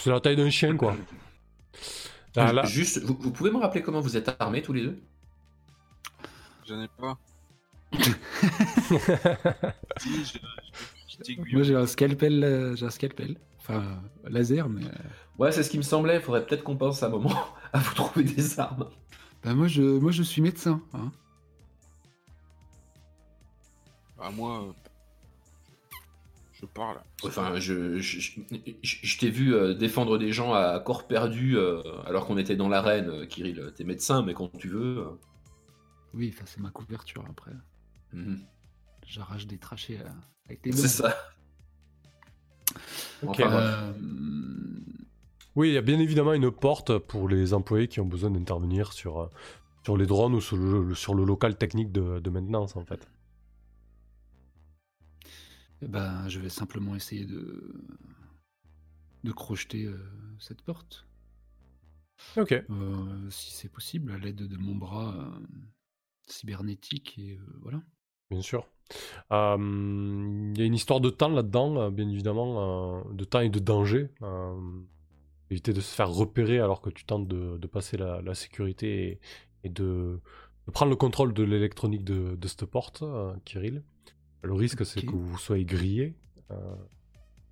C'est la taille d'un chien, quoi. Ah, là- Juste, vous, vous pouvez me rappeler comment vous êtes armés tous les deux? J'en ai pas. (laughs) Si. Moi j'ai un scalpel, euh, j'ai un scalpel. Enfin, laser, mais. euh, Ouais, c'est ce qui me semblait. Il faudrait peut-être qu'on pense à un moment (laughs) à vous trouver des armes. Bah, moi, je, moi je suis médecin. hein. Bah, moi, euh, je parle. Enfin, je, je, je- je- je t'ai vu euh, défendre des gens à corps perdu euh, alors qu'on était dans l'arène. euh, Kirill, t'es médecin, mais quand tu veux. Oui, enfin, c'est ma couverture après. mhm. J'arrache des trachées avec des dents. C'est ça. Enfin. Euh, Oui, il y a bien évidemment une porte pour les employés qui ont besoin d'intervenir sur, euh, sur les drones ou sur le, sur le local technique de, de maintenance, en fait. eh ben, je vais simplement essayer de, de crocheter euh, cette porte. Ok. Euh, si c'est possible, à l'aide de mon bras euh, cybernétique. Et euh, voilà. Bien sûr. Euh, Il y a une histoire de temps là-dedans, euh, bien évidemment, euh, de temps et de danger. éviter de se faire repérer alors que tu tentes de, de passer la, la sécurité et, et de, de prendre le contrôle de l'électronique de, de cette porte, euh, Kirill. Le risque, c'est que vous soyez grillé.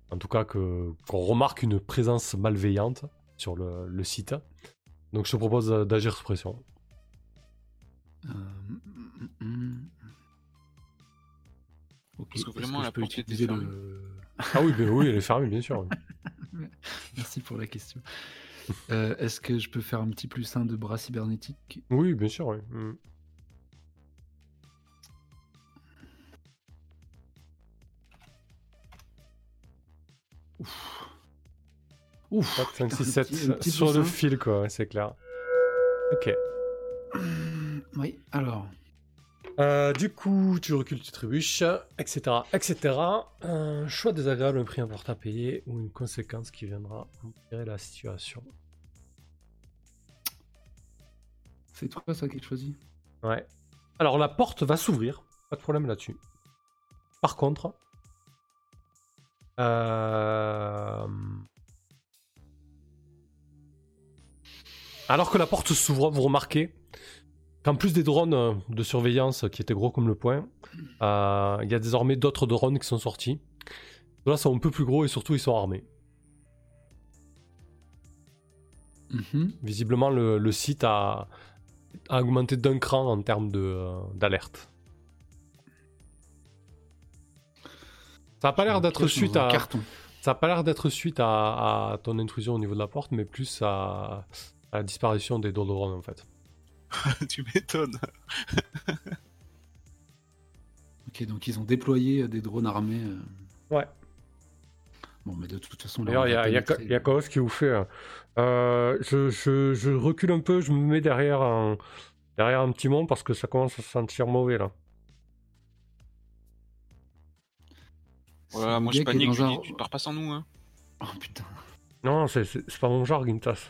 en tout cas, qu'on remarque une présence malveillante sur le, le site. Donc, je te propose d'agir sous pression. Euh, mm, mm, Ok, Parce que est-ce vraiment, je la peux porte était utiliser fermée. le... Ah oui, ben oui, elle est fermée, bien sûr. (laughs) Merci pour la question. Euh, Est-ce que je peux faire un petit plus 1 de bras cybernétique? Oui, bien sûr. oui. Mm. Ouf 4, 5, 6, putain, 7. un petit- un petit Sur le fil, quoi, c'est clair. Ok. Oui, alors. Euh, du coup, tu recules, tu trébuches, etc. etc. Un choix désagréable, un prix important à payer ou une conséquence qui viendra empirer la situation. C'est toi ça qui as choisi Ouais. Alors la porte va s'ouvrir, pas de problème là-dessus. Par contre, euh, alors que la porte s'ouvre, vous remarquez qu'en plus des drones euh, de surveillance qui étaient gros comme le poing, euh, il y a désormais d'autres drones qui sont sortis. Ceux-là sont un peu plus gros et surtout ils sont armés. Mhm. Visiblement, le, le site a, a augmenté d'un cran en termes euh, d'alerte. Ça n'a pas l'air d'être suite à, carton. ça a pas l'air d'être suite à, à ton intrusion au niveau de la porte, mais plus à, à la disparition des drones en fait. (laughs) tu m'étonnes. (laughs) Ok, donc ils ont déployé euh, des drones armés. euh. Ouais. Bon, mais de toute façon, D'ailleurs, il y a, y a, pénétrer. il y a Chaos qui vous fait. euh, je, je, je recule un peu, je me mets derrière un, derrière un petit mont parce que ça commence à se sentir mauvais là. Voilà, moi je panique, je un- lui dis, tu pars pas sans nous, hein. Oh putain. Non, c'est, c'est, c'est pas mon genre, Gintas.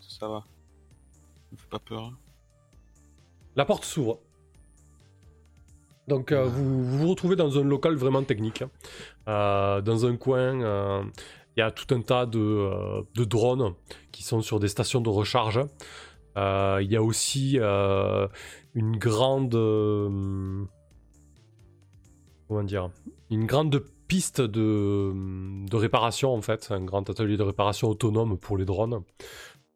Ça va. Me pas peur. La porte s'ouvre. Donc euh, vous, vous vous retrouvez dans un local vraiment technique. hein. Euh, dans un coin, euh, il y a tout un tas de, de drones qui sont sur des stations de recharge. Il y a aussi une grande... comment dire Une grande piste de, de réparation en fait, un grand atelier de réparation autonome pour les drones.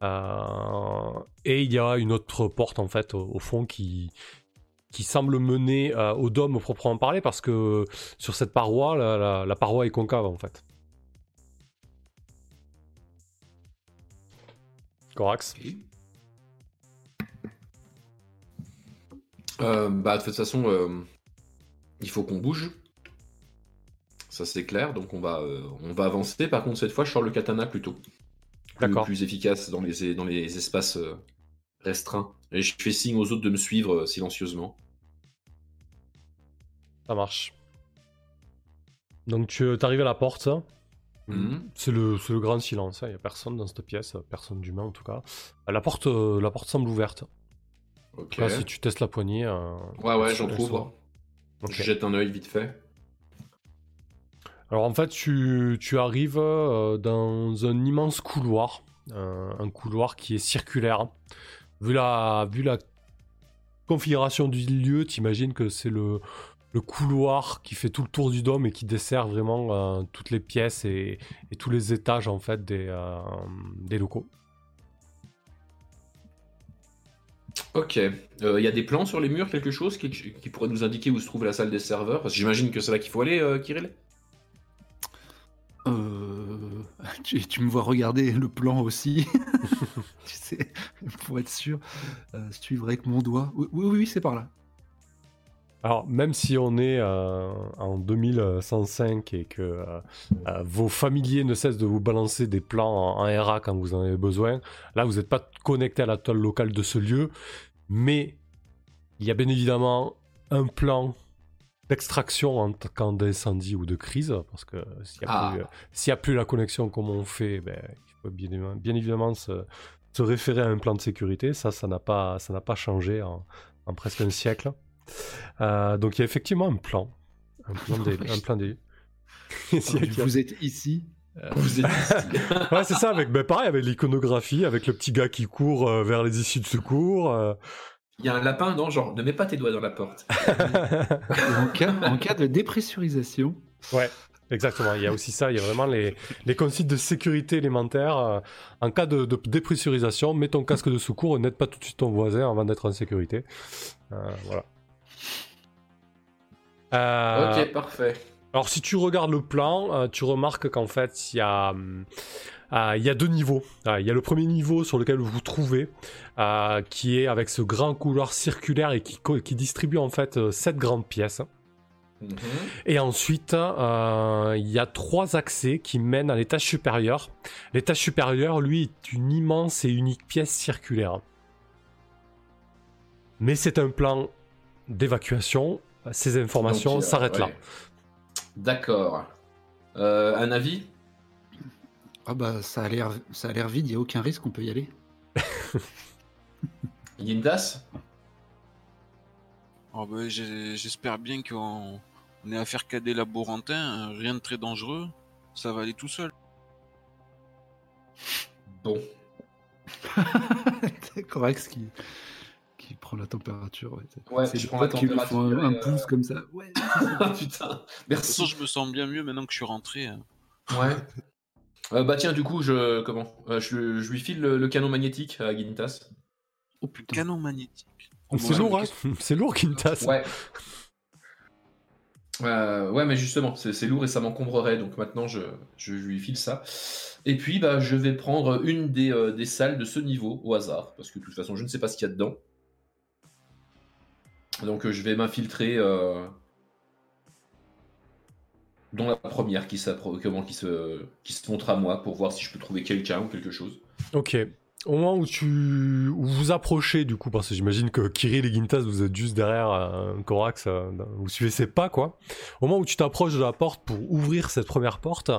Euh, et il y a une autre porte en fait au, fond qui, qui semble mener euh, au dôme proprement parler parce que sur cette paroi, la, la- paroi est concave en fait. Corax. Euh, bah, de toute façon, euh, il faut qu'on bouge. Ça, c'est clair. Donc, on va, on va avancer. Par contre, cette fois, je sors le katana plutôt. Plus, D'accord. plus efficace dans les, dans les espaces euh, restreints. Et je fais signe aux autres de me suivre euh, silencieusement. Ça marche. Donc tu arrives à la porte. Mhm. C'est le, c'est le grand silence. Il n'y a personne dans cette pièce, personne d'humain en tout cas. La porte, euh, la porte semble ouverte. Ok. Là, si tu testes la poignée. euh, Ouais, ouais, j'en trouve. s'ouvre. Ok. Je jette un œil vite fait. Alors en fait, tu, arrives euh, dans un immense couloir, un couloir qui est circulaire. Vu la, configuration du lieu, t'imagines que c'est le, couloir qui fait tout le tour du dôme et qui dessert vraiment euh, toutes les pièces et, tous les étages en fait des, euh, locaux. Ok. Il y a des plans sur les murs, quelque chose qui, pourrait nous indiquer où se trouve la salle des serveurs? J'imagine que c'est là qu'il faut aller, euh, Kirill? Euh, tu, me vois regarder le plan aussi. (laughs) pour être sûr, euh, suivre avec mon doigt. Oui, oui, c'est par là. Alors, même si on est euh, en 2105 et que euh, euh, vos familiers ne cessent de vous balancer des plans en, en RA quand vous en avez besoin, là, vous n'êtes pas connecté à la toile locale de ce lieu, mais il y a bien évidemment un plan d'extraction en cas d'incendie ou de crise, parce que s'il n'y a, Ah. plus, euh, a plus la connexion, comment on fait ben, Il faut bien, évidemment- bien évidemment se, se référer à un plan de sécurité. Ça, ça n'a pas, ça pas changé en, en presque un siècle. Euh, donc il y a effectivement un plan. Un plan des... (laughs) un plan des... S'il y a- Vous êtes ici. Vous êtes ici. (laughs) ouais, c'est ça, avec, ben, pareil, avec l'iconographie, avec le petit gars qui court euh, vers les issues de secours. euh. Il y a un lapin, non Genre, ne mets pas tes doigts dans la porte. (laughs) En, cas, en cas de dépressurisation, ouais, exactement. Il y a aussi ça, il y a vraiment les, les consignes de sécurité élémentaires. euh, en cas de, de dépressurisation, mets ton casque de secours et n'aide pas tout de suite ton voisin avant d'être en sécurité. Euh, voilà. Euh, Ok, parfait. Alors si tu regardes le plan, euh, tu remarques qu'en fait il y a, euh, il y a deux niveaux. Euh, Il y a le premier niveau sur lequel vous vous trouvez, euh, qui est avec ce grand couloir circulaire et qui, distribue en fait euh, sept grandes pièces. Mhm. Et ensuite, euh, il y a trois accès qui mènent à l'étage supérieur. L'étage supérieur, lui, est une immense et unique pièce circulaire. Mais c'est un plan d'évacuation. Ces informations euh, s'arrêtent là. D'accord. Euh, un avis? Ah bah ça a l'air ça a l'air vide, il y a aucun risque, on peut y aller. (laughs) Yindas Oh, bah, j'ai- J'espère bien qu'on on est affaire qu'à des laborantins, rien de très dangereux. Ça va aller tout seul. Bon. (laughs) C'est Corax qui, qui prend la température. Ouais, C'est- Ouais, c'est je les prends la potes qui lui font un, température un euh, pouce comme ça. Ouais. (laughs) Putain, De toute façon, merci. je me sens bien mieux maintenant que je suis rentré. hein. Ouais. (laughs) Euh, bah tiens, du coup, je comment euh, je, je lui file le, le canon magnétique à Gintas. Oh putain. Canon magnétique. C'est Ouais, lourd, mais hein (laughs) C'est lourd, Quintas. Ouais. Euh, ouais, mais justement, c'est c'est lourd et ça m'encombrerait, donc maintenant je, je lui file ça. Et puis, bah, je vais prendre une des, euh, des salles de ce niveau au hasard, parce que de toute façon, je ne sais pas ce qu'il y a dedans. Donc, euh, je vais m'infiltrer euh, dans la première qui, qui, se, montre à moi pour voir si je peux trouver quelqu'un ou quelque chose. Ok. Au moment où tu vous approchez, du coup, parce que j'imagine que Kirill et Gintas, vous êtes juste derrière euh, Corax, vous suivez ses pas, quoi. Au moment où tu t'approches de la porte pour ouvrir cette première porte,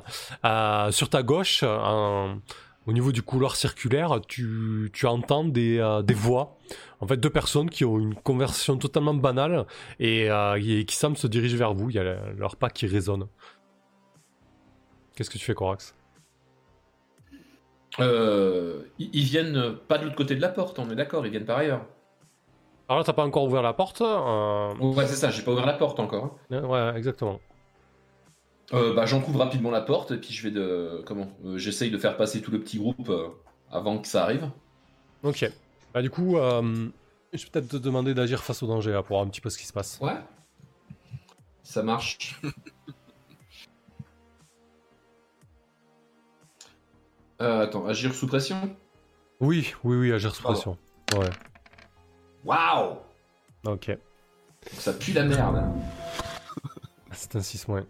sur ta gauche, un- au niveau du couloir circulaire, tu, tu entends des, euh, des voix. En fait, deux personnes qui ont une conversation totalement banale et, euh, et qui semblent se diriger vers vous. Il y a le- leur pas qui résonne. Qu'est-ce que tu fais, Corax? Euh, ils viennent pas de l'autre côté de la porte, on est d'accord, ils viennent par ailleurs. Alors là, t'as pas encore ouvert la porte. euh, Ouais, c'est ça, j'ai pas ouvert la porte encore. hein. Ouais, exactement. Euh, bah, j'en couvre rapidement la porte et puis je vais de comment euh, j'essaye de faire passer tout le petit groupe euh, avant que ça arrive. Ok. Bah du coup, euh, je vais peut-être te demander d'agir face au danger là, pour voir un petit peu ce qui se passe. Ouais. Ça marche. (laughs) Euh, attends, agir sous pression? Oui, oui, oui, agir sous Pardon. pression. Ouais. Waouh Ok. Ça pue la merde. C'est un 6 moins.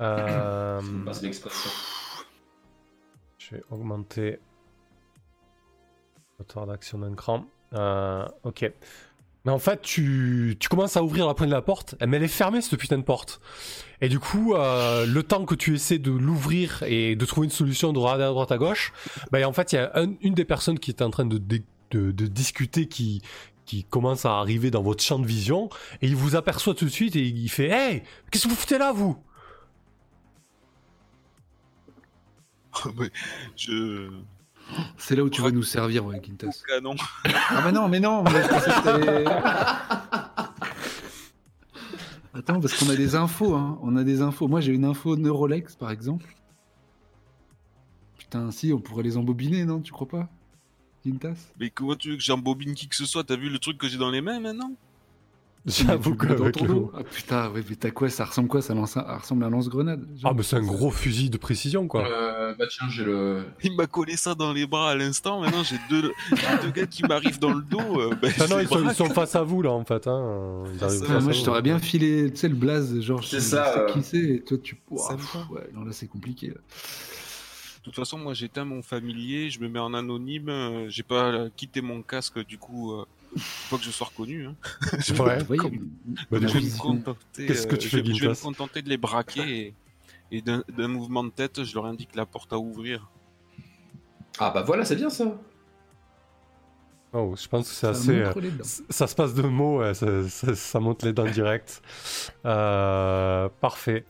Euh, je vais augmenter hauteur d'action d'un cran. Euh, ok. Mais en fait, tu, tu commences à ouvrir la poigne de la porte, mais elle est fermée cette putain de porte. Et du coup, euh, le temps que tu essaies de l'ouvrir et de trouver une solution, de regarder à droite à gauche, bah, en fait, il y a un- une des personnes qui est en train de, dé- de, de discuter qui, qui commence à arriver dans votre champ de vision, et il vous aperçoit tout de suite et il fait Hey, qu'est-ce que vous foutez là, vous? (laughs) je. C'est là où tu vas nous servir, ouais, Quintas. Canon. Ah bah non, mais non, mais je pensais que t'allais- (laughs) Attends, parce qu'on a des infos, hein. On a des infos. Moi, j'ai une info Neurolex, par exemple. Putain, si, on pourrait les embobiner, non Tu crois pas Quintas? Mais comment tu veux que j'embobine qui que ce soit? T'as vu le truc que j'ai dans les mains maintenant? J'avoue dans ton dos. Ah putain, ouais, mais t'as quoi Ça ressemble quoi ça, lance... ça ressemble à un lance-grenade. Ah, mais c'est un gros fusil de précision, quoi. Euh, bah tiens, j'ai le. Il m'a collé ça dans les bras à l'instant. Maintenant, j'ai deux, deux gars qui m'arrivent dans le dos. euh, Ah non, ils sont, ils braque. sont face à vous, là, en fait. Hein. Ils arrivent ça. face moi, à je t'aurais bien filé, tu sais, le blaze, genre, C'est je ça, sais euh, qui c'est, et toi, tu. Me pff, ouais, non, là, c'est compliqué. Là. De toute façon, moi, j'éteins mon familier, je me mets en anonyme. euh, J'ai pas quitté mon casque, du coup, euh, faut pas que je sois reconnu. Hein. (laughs) voyez, Comme- Bah, ma je vais me contenter, qu'est-ce que euh, tu je, fais, je vais me contenter de les braquer et, et d'un mouvement de tête, je leur indique la porte à ouvrir. Ah bah voilà, c'est bien ça. Oh, je pense que c'est ça assez. euh, Ça se passe de mots, ouais, ça, ça- ça monte les dents direct. Euh, parfait.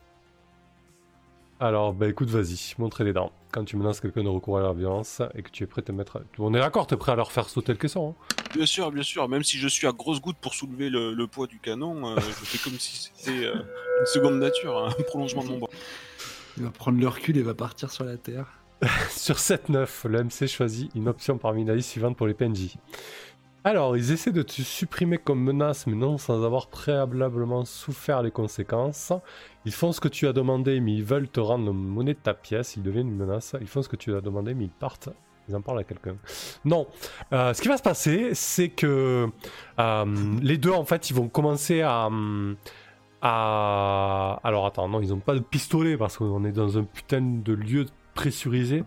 Alors, bah écoute, vas-y, montre les dents. Quand tu menaces quelqu'un de recourir à la violence et que tu es prêt à te mettre. On est d'accord, t'es prêt à leur faire sauter le caisson. hein Bien sûr, bien sûr, même si je suis à grosse goutte pour soulever le, le poids du canon, euh, je fais comme si c'était euh, une seconde nature, un prolongement de mon bras. Il va prendre le recul et va partir sur la terre. (laughs) Sur 7-9, le MC choisit une option parmi la liste suivante pour les PNJ. Alors, ils essaient de te supprimer comme menace, mais non sans avoir préalablement souffert les conséquences. Ils font ce que tu as demandé, mais ils veulent te rendre monnaie de ta pièce. Ils deviennent une menace. Ils font ce que tu as demandé, mais ils partent. Ils en parlent à quelqu'un. Non. Euh, ce qui va se passer, c'est que euh, les deux, en fait, ils vont commencer à, à... Alors, attends, non, ils n'ont pas de pistolet parce qu'on est dans un putain de lieu pressurisé.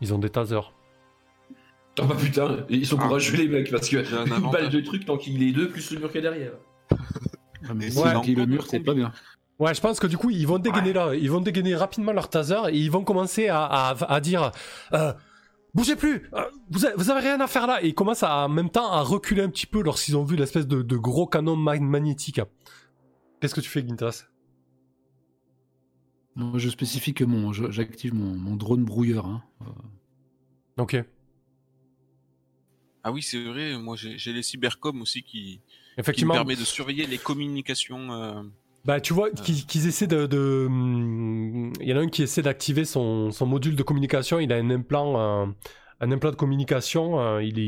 Ils ont des tasers. Oh bah putain, ils sont Ah. courageux les mecs parce que une balle de truc tant qu'il est deux plus le mur qui est derrière. (laughs) Ah, mais ouais. le mur, c'est pas bien. Ouais, je pense que du coup, ils vont dégainer là, ils vont dégainer rapidement leur taser et ils vont commencer à, à, à dire euh, Bougez plus euh, vous, avez, vous avez rien à faire là Et ils commencent à, en même temps à reculer un petit peu lorsqu'ils ont vu l'espèce de, de gros canon ma- magnétique. Qu'est-ce que tu fais, Gintas Moi, je spécifie que mon, j'active mon, mon drone brouilleur. hein. Euh, Ok. Ah oui, c'est vrai, moi j'ai les cybercoms aussi qui, qui me Effectivement, permet de surveiller les communications. euh, bah, tu vois qu'ils qu'ils essaient de. de, hum, Il y en a un qui essaie d'activer son, son module de communication. Il a un implant, euh, un implant de communication. euh, il, est-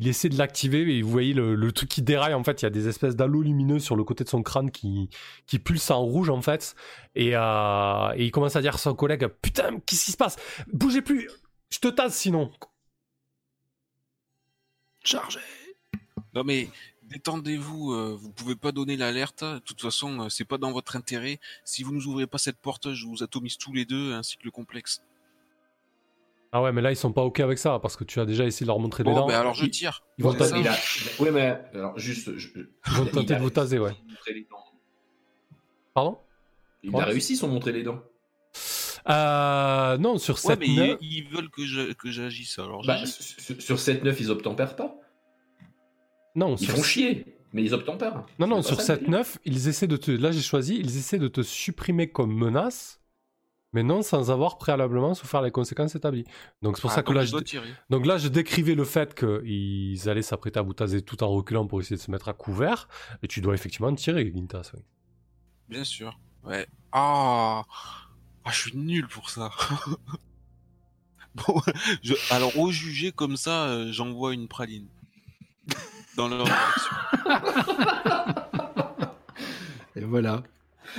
il essaie de l'activer et vous voyez le, le truc qui déraille. En fait, il y a des espèces d'halos lumineux sur le côté de son crâne qui, qui pulsent en rouge en fait. Et, euh, et il commence à dire à son collègue Putain, qu'est-ce qui se passe? Bougez plus Je te tasse sinon Chargé Non mais détendez-vous, euh, vous pouvez pas donner l'alerte. De toute façon, euh, c'est pas dans votre intérêt. Si vous nous ouvrez pas cette porte, je vous atomise tous les deux, ainsi que le complexe. Ah ouais, mais là ils sont pas ok avec ça parce que tu as déjà essayé de leur montrer des Bon, dents. ben alors je tire. ils vont tenter- ça. il a... Ouais mais alors juste... je- Ils vont tenter de vous taser, ouais. Pardon? Il a réussi son montrer les dents. Euh, Non, sur Ouais, cette mais neuf- ils, ils veulent que je- que j'agisse. Alors Bah, sur sur 7-9 ils obtempèrent pas. Non, Ils sur font chier, mais ils obtempèrent. Non, non, sur pas ça, le délire. 7-9, ils essaient de te. Là, j'ai choisi, ils essaient de te supprimer comme menace, mais non sans avoir préalablement souffert les conséquences établies. Donc, c'est pour Ah, ça que donc là, je. Donc là, je décrivais le fait qu'ils allaient s'apprêter à vous taser tout en reculant pour essayer de se mettre à couvert, et tu dois effectivement tirer, Gintas. oui. Bien sûr. Ouais. Ah, ah je suis nul pour ça. (laughs) bon, je... alors au jugé comme ça, euh, j'envoie une praline. Dans leur direction. Et voilà.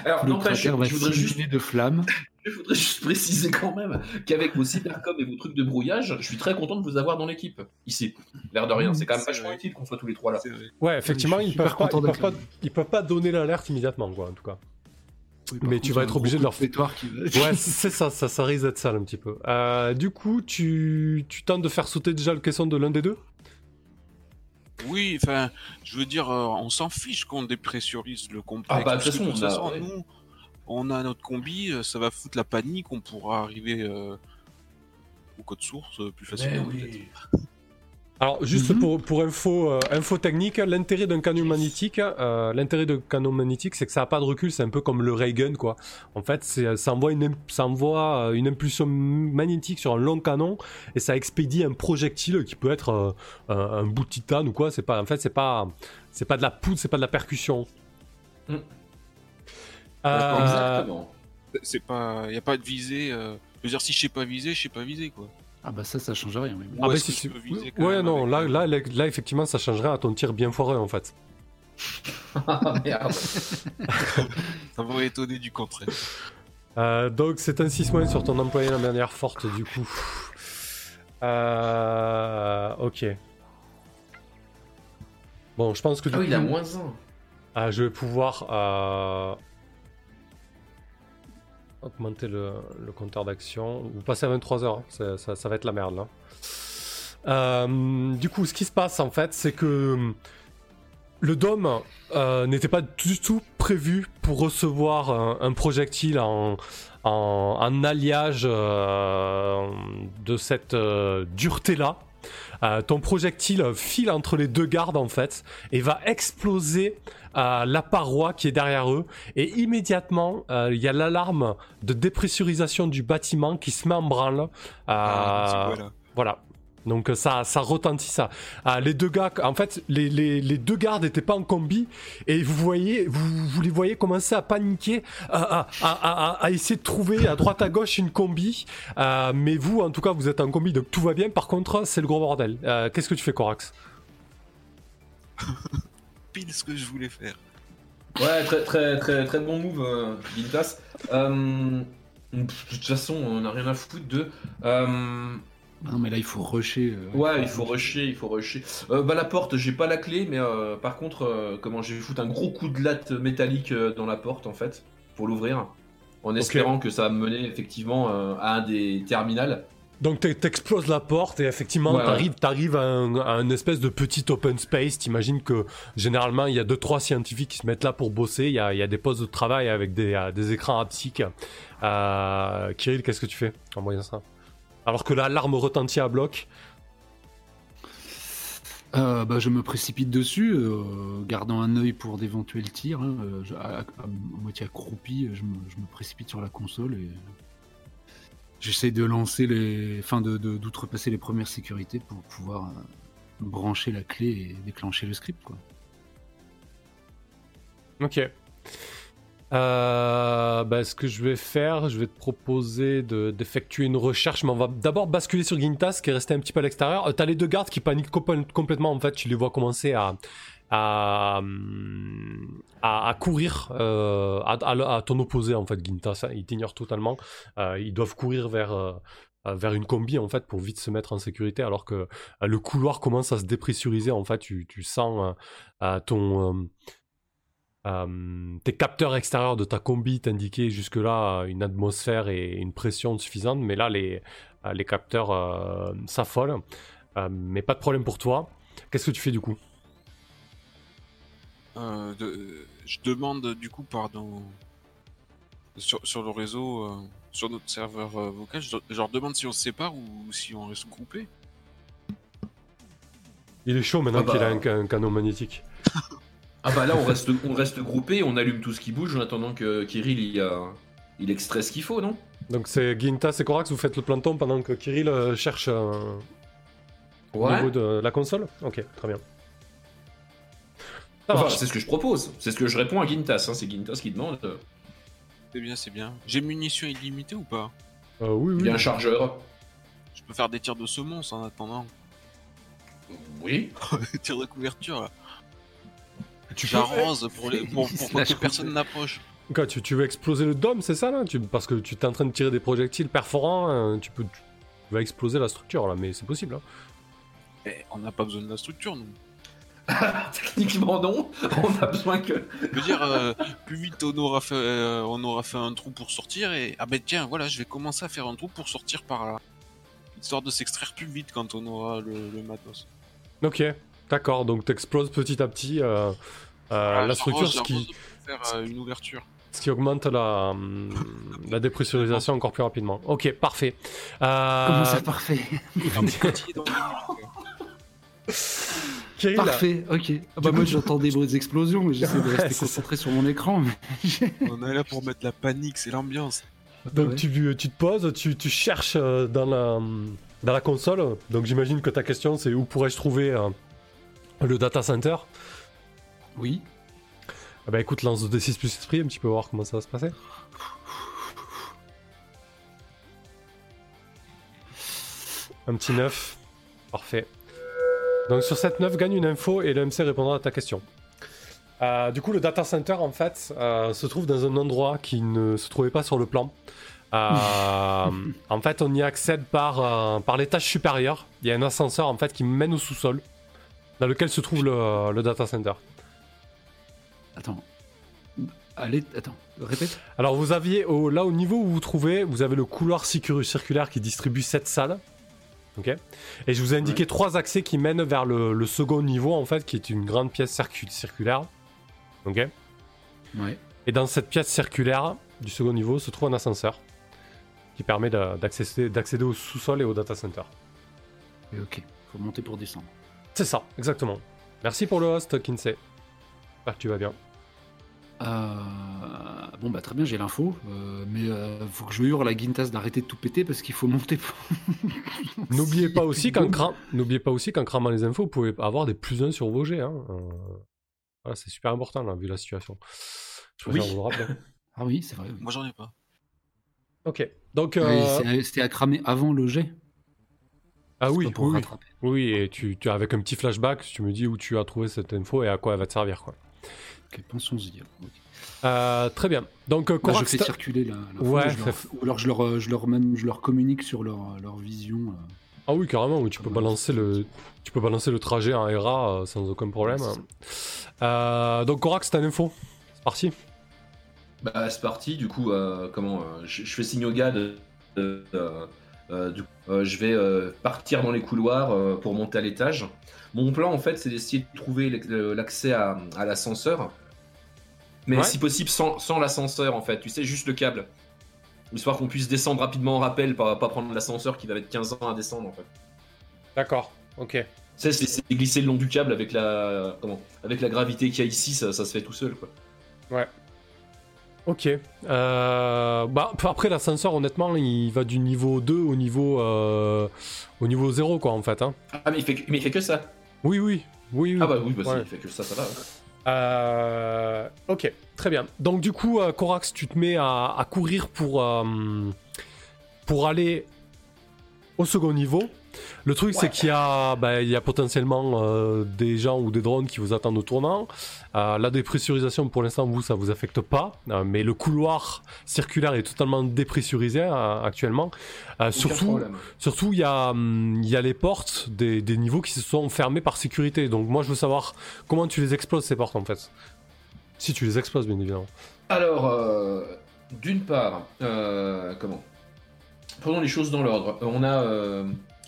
Alors, Le cratère va je voudrais juste de flammes. (laughs) Je voudrais juste préciser quand même qu'avec vos cybercoms et vos trucs de brouillage, je suis très content de vous avoir dans l'équipe. Ici. L'air de rien, c'est quand même vachement utile qu'on soit tous les trois là. Ouais, effectivement, ils peuvent, pas, ils, peuvent pas, ils peuvent pas donner l'alerte immédiatement, quoi, en tout cas. Oui, Mais tu vas être obligé de leur- qui va- Ouais, (laughs) c'est ça, ça, ça risque d'être ça un petit peu. Euh, du coup, tu, tu tentes de faire sauter déjà le caisson de l'un des deux? Oui, enfin, je veux dire, euh, on s'en fiche qu'on dépressurise le complexe. Ah bah, de toute façon, on a- ouais. nous, on a notre combi, euh, ça va foutre la panique, on pourra arriver euh, au code source plus facilement. peut-être. Alors, juste Mhm. pour, pour info, euh, info technique, l'intérêt d'un canon magnétique, euh, l'intérêt d'un canon magnétique, c'est que ça n'a pas de recul, c'est un peu comme le ray gun, quoi. En fait, c'est- ça envoie, une, imp- ça envoie euh, une impulsion magnétique sur un long canon et ça expédie un projectile qui peut être euh, un, un bout de titane ou quoi. C'est pas, en fait, c'est pas, c'est pas de la poudre, c'est pas de la percussion. Mm. Euh, Exactement. C'est pas, y a pas de visée. euh, Je veux dire, si je sais pas viser, je sais pas viser quoi. Ah bah ça, ça change rien. mais bon. Ah bah si, quand Ouais, non, là, là, là, là, effectivement, ça changerait à ton tir bien foireux, en fait. Ah (laughs) merde. (laughs) Ça m'aurait étonné du contraire. Euh, donc c'est un 6 moins sur ton employé la manière forte du coup. Euh, ok. Bon, je pense que du Ah oui, il a moins 1. ah, je vais pouvoir euh, augmenter le, compteur d'action. Vous passez à 23 heures, hein. ça, va être la merde là. Euh, du coup, ce qui se passe en fait, c'est que le dôme euh, n'était pas du tout prévu pour recevoir un, projectile en, en, alliage euh, de cette euh, dureté-là. Euh, ton projectile file entre les deux gardes en fait et va exploser euh, la paroi qui est derrière eux et immédiatement euh, il y a l'alarme de dépressurisation du bâtiment qui se met en branle. Ah, voilà. Donc euh, ça, ça retentit ça. Ah, les deux gars, en fait, les, les, les deux gardes n'étaient pas en combi et vous voyez, vous, vous les voyez commencer à paniquer, à, à, à, à- à essayer de trouver à droite à gauche une combi. Euh, mais vous, en tout cas, vous êtes en combi, donc tout va bien. Par contre, c'est le gros bordel. Euh, Qu'est-ce que tu fais, Corax? (laughs) Pile ce que je voulais faire. Ouais, très très très très bon move, euh. Euh, de toute façon, on n'a rien à foutre de. Non, mais là, il faut rusher. euh, ouais, il faut rusher, il faut rusher. Euh, bah la porte, j'ai pas la clé, mais euh, par contre, euh, comment j'ai foutre un gros coup de latte métallique euh, dans la porte en fait pour l'ouvrir, en espérant que ça va me mener effectivement euh, à un des terminals. Donc t'e- t'exploses la porte et effectivement Ouais, t'arrives t'arrives à, un, à un espèce de petit open space. T'imagines que généralement il y a deux trois scientifiques qui se mettent là pour bosser. Il y a, il y a des postes de travail avec des, des écrans haptiques. Euh, Kirill, qu'est-ce que tu fais en voyant ça? Alors que l'alarme retentit à bloc. Euh, bah, je me précipite dessus, euh, gardant un œil pour d'éventuels tirs. hein, euh, je- à, à- à moitié accroupi, je me, je me précipite sur la console et j'essaie de lancer les, enfin de de- d'outrepasser les premières sécurités pour pouvoir euh, brancher la clé et déclencher le script. Quoi. Ok. Euh, bah, ce que je vais faire, je vais te proposer de- d'effectuer une recherche, mais on va d'abord basculer sur Gintas qui est resté un petit peu à l'extérieur. Euh, T'as les deux gardes qui paniquent complètement en fait, tu les vois commencer à à, à, à courir euh, à, ton opposé en fait, Gintas. hein. Ils t'ignorent totalement. Euh, ils doivent courir vers une combi en fait pour vite se mettre en sécurité alors que le couloir commence à se dépressuriser en fait. Tu, sens ton euh, tes capteurs extérieurs de ta combi t'indiquaient jusque-là une atmosphère et une pression suffisante, mais là, les, euh, les capteurs euh, s'affolent. Euh, mais pas de problème pour toi. Qu'est-ce que tu fais du coup? Euh, de- je demande du coup, pardon, sur, sur le réseau, euh, sur notre serveur euh, vocal, je, je leur demande si on se sépare ou si on reste groupés. Il est chaud maintenant Ah bah. qu'il a un, un canon magnétique. (laughs) Ah bah là, on reste on reste groupé, on allume tout ce qui bouge en attendant que Kirill il, il extrait ce qu'il faut, non? Donc c'est Gintas et Korax, vous faites le planton pendant que Kirill euh, cherche euh, au niveau de la console? Ok, très bien. Enfin, c'est ce que je propose. C'est ce que je réponds à Gintas. hein, C'est Gintas qui demande. euh, C'est bien, c'est bien. J'ai munitions illimitées ou pas? Euh, oui, Il oui. y a un chargeur. Je peux faire des tirs de semonce en attendant. Oui. Des (laughs) tirs de couverture là. Tu J'arrose pour, les, pour, (laughs) que personne n'approche. Quoi, tu, tu veux exploser le dôme, c'est ça là? Tu, Parce que tu es en train de tirer des projectiles perforants, euh, tu peux. Tu vas exploser la structure là, mais c'est possible. Hein. Eh, on n'a pas besoin de la structure, nous. (laughs) Techniquement non. (laughs) On a besoin que. Je veux dire, euh, plus vite on aura, fait, euh, on aura fait un trou pour sortir et. Ah ben tiens, voilà, je vais commencer à faire un trou pour sortir par là. Histoire de s'extraire plus vite quand on aura le, le matos. Ok, d'accord, donc t'exploses petit à petit euh, euh, Ah, la structure, ce j'arose qui, pour faire euh, une ouverture. ce qui augmente la, la dépressurisation encore plus rapidement. Ok, parfait. Euh, Comment ça, parfait? (laughs) Parfait, ok. Ah bah, moi, j'entends des bruits d'explosion, mais j'essaie de Ouais, rester ça. concentré sur mon écran. mais- (laughs) On est là pour mettre la panique, c'est l'ambiance. donc Ouais. tu, tu te poses, tu, tu cherches dans la, dans la console, donc j'imagine que ta question c'est où pourrais-je trouver euh, le data center Oui. Ah bah écoute, lance 2d6 plus esprit, un petit peu voir comment ça va se passer. Un petit 9. Parfait. Donc sur cette 9, gagne une info et le MC répondra à ta question. Euh, du coup, le data center, en fait, euh, se trouve dans un endroit qui ne se trouvait pas sur le plan. Euh, (laughs) en fait, on y accède par, par l'étage supérieur. Il y a un ascenseur, en fait, qui mène au sous-sol, dans lequel se trouve le, le data center. Attends. Allez, attends, répète. Alors vous aviez au, là au niveau où vous vous trouvez, vous avez le couloir circu- circulaire qui distribue cette salle. Ok. Et je vous ai indiqué trois accès qui mènent vers le, le second niveau en fait, qui est une grande pièce circu- circulaire. Ok. Ouais. Et dans cette pièce circulaire du second niveau se trouve un ascenseur qui permet de- d'accéder d'accéder au sous-sol et au data center. Et ok, faut monter pour descendre. C'est ça, exactement. Merci pour le host, Kinsey. J'espère que tu vas bien. Euh, Bon bah très bien, j'ai l'info, euh, mais euh, faut que je hurle à Gintas d'arrêter de tout péter parce qu'il faut monter. pour- (laughs) N'oubliez pas aussi qu'en boum. cram- n'oubliez pas aussi qu'en cramant les infos, vous pouvez avoir des plus 1 sur vos jets. hein. Euh, voilà, c'est super important là, vu la situation. Je Oui. vous rappeler. (laughs) Ah oui, c'est vrai. oui. Moi j'en ai pas. ok. Donc, euh, c'est- C'était à cramer avant le jet. Ah oui, pour oui, oui. rattraper. Oui, et tu, tu avec un petit flashback, tu me dis où tu as trouvé cette info et à quoi elle va te servir, quoi. Ok, pensons-y. Euh, très bien. Donc, euh, Bah, je fais circuler la, la Ouais, fois, je leur- fais- ou alors je leur, euh, je leur même, je leur communique sur leur, leur vision. euh. Ah oui, carrément, oui, tu peux Ouais, balancer le, tu peux balancer le trajet en RA euh, sans aucun problème. Ouais, Euh, donc Korax, t'as l'info C'est parti. Bah, c'est parti, du coup, euh, comment euh, je, je fais signe au gars de. de- du coup, euh, je vais euh, partir dans les couloirs euh, pour monter à l'étage. Mon plan, en fait, c'est d'essayer de trouver l'accès à, à l'ascenseur. Mais Ouais. si possible, sans, sans l'ascenseur, en fait. Tu sais, juste le câble. Histoire qu'on puisse descendre rapidement en rappel, pas, pas prendre l'ascenseur qui va mettre 15 ans à descendre, en fait. D'accord. Ok. Tu sais, c'est glisser le long du câble avec la, comment, avec la gravité qu'il y a ici, ça, ça se fait tout seul, quoi. Ok. Euh, bah, après l'ascenseur, honnêtement, il va du niveau 2 au niveau, euh, au niveau 0, quoi, en fait. Hein. Ah, mais il fait, que- mais il fait que ça. Oui, oui. Oui, oui. Ah, bah oui, bah, si, Ouais. il fait que ça, ça va. Euh, ok, très bien. Donc du coup, Corax, tu te mets à, à courir pour, pour aller au second niveau. Le truc, c'est qu'il y, a, bah, il y a potentiellement euh, des gens ou des drones qui vous attendent au tournant. Euh, la dépressurisation, pour l'instant, vous, ça vous affecte pas. Euh, mais le couloir circulaire est totalement dépressurisé actuellement. Surtout, problème. Surtout, il y, a, hum, il y a les portes des, des niveaux qui se sont fermés par sécurité. Donc, moi, je veux savoir comment tu les exploses, ces portes, en fait. Si tu les exploses, bien évidemment. Alors, d'une part, euh, comment? Prenons les choses dans l'ordre. On a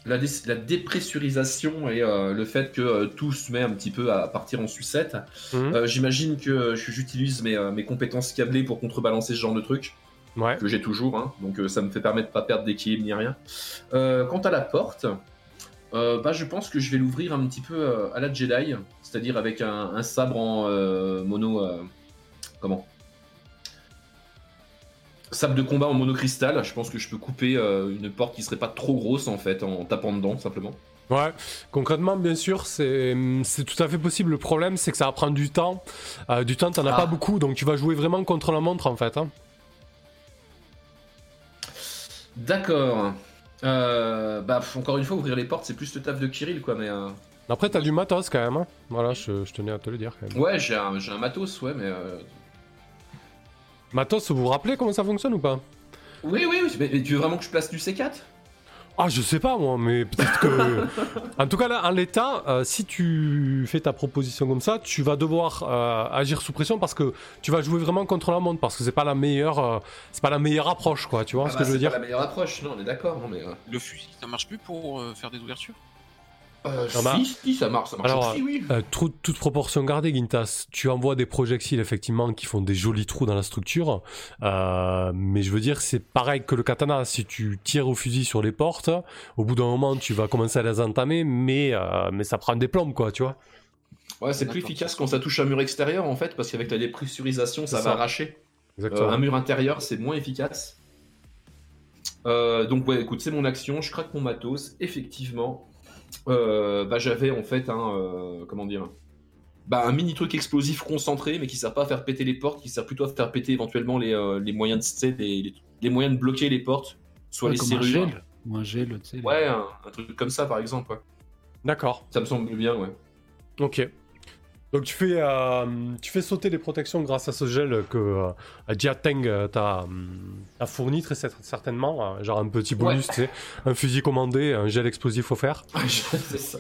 la, dé- la dépressurisation et euh, le fait que euh, tout se met un petit peu à partir en sucette. Mhm. Euh, J'imagine que j'utilise mes, mes compétences câblées pour contrebalancer ce genre de truc, Ouais. que j'ai toujours, hein. donc ça me fait permettre de pas perdre d'équilibre ni rien. Quant à la porte, bah, je pense que je vais l'ouvrir un petit peu à la Jedi, c'est-à-dire avec un, un sabre en mono. comment? Sabre de combat en monocristal, je pense que je peux couper euh, une porte qui serait pas trop grosse en fait, en tapant dedans simplement. Ouais, concrètement, bien sûr, c'est tout à fait possible. Le problème, c'est que ça va prendre du temps. Euh, du temps, t'en as Ah. pas beaucoup, donc tu vas jouer vraiment contre la montre, en fait. hein. D'accord. Euh, bah, encore une fois, ouvrir les portes, c'est plus le taf de Kirill, quoi, mais. euh, Après, t'as du matos, quand même. hein. Voilà, je, je tenais à te le dire, quand même. Ouais, j'ai un, j'ai un matos, ouais, mais. Matos, vous vous rappelez comment ça fonctionne ou pas Oui, oui, oui, mais, mais tu veux vraiment que je place du C4 Ah, je sais pas moi, mais peut-être que. (laughs) en tout cas, là, en l'état, euh, si tu fais ta proposition comme ça, tu vas devoir euh, agir sous pression parce que tu vas jouer vraiment contre la montre parce que c'est pas la meilleure, euh, c'est pas la meilleure approche, quoi. Tu vois Ah ce bah, que je veux c'est dire pas la meilleure approche, non, on est d'accord, non, mais. euh, Le fusil, ça marche plus pour euh, faire des ouvertures? Euh, si, si, ça marche, ça marche Alors, aussi, oui. Euh, toute proportion gardée, Gintas. Tu envoies des projectiles effectivement qui font des jolis trous dans la structure, euh, mais je veux dire c'est pareil que le katana. Si tu tires au fusil sur les portes, au bout d'un moment tu vas commencer à les entamer, mais euh, mais ça prend des plombes quoi, tu vois. Ouais, c'est plus efficace quand ça touche un mur extérieur, en fait, parce qu'avec la dépressurisation, ça C'est va ça. arracher. Euh, Exactement. un mur intérieur, c'est moins efficace. Euh, donc ouais, écoute, c'est mon action, je craque mon matos. Effectivement, bah, j'avais en fait un euh, comment dire, bah, un mini truc explosif concentré, mais qui sert pas à faire péter les portes, qui sert plutôt à faire péter éventuellement les, euh, les moyens de tu sais, les, les- les moyens de bloquer les portes, soit Ouais, les comme un serrures. gel. Ou un gel, tu sais. Ouais, un, un truc comme ça par exemple. ouais. D'accord. Ça me semble bien, ouais. Ok. Donc tu fais, euh, tu fais sauter les protections grâce à ce gel que euh, Jiateng euh, t'a hum, t'a fourni très cer- certainement, euh, genre un petit bonus, tu sais, un fusil commandé, un gel explosif offert. (laughs) c'est ça.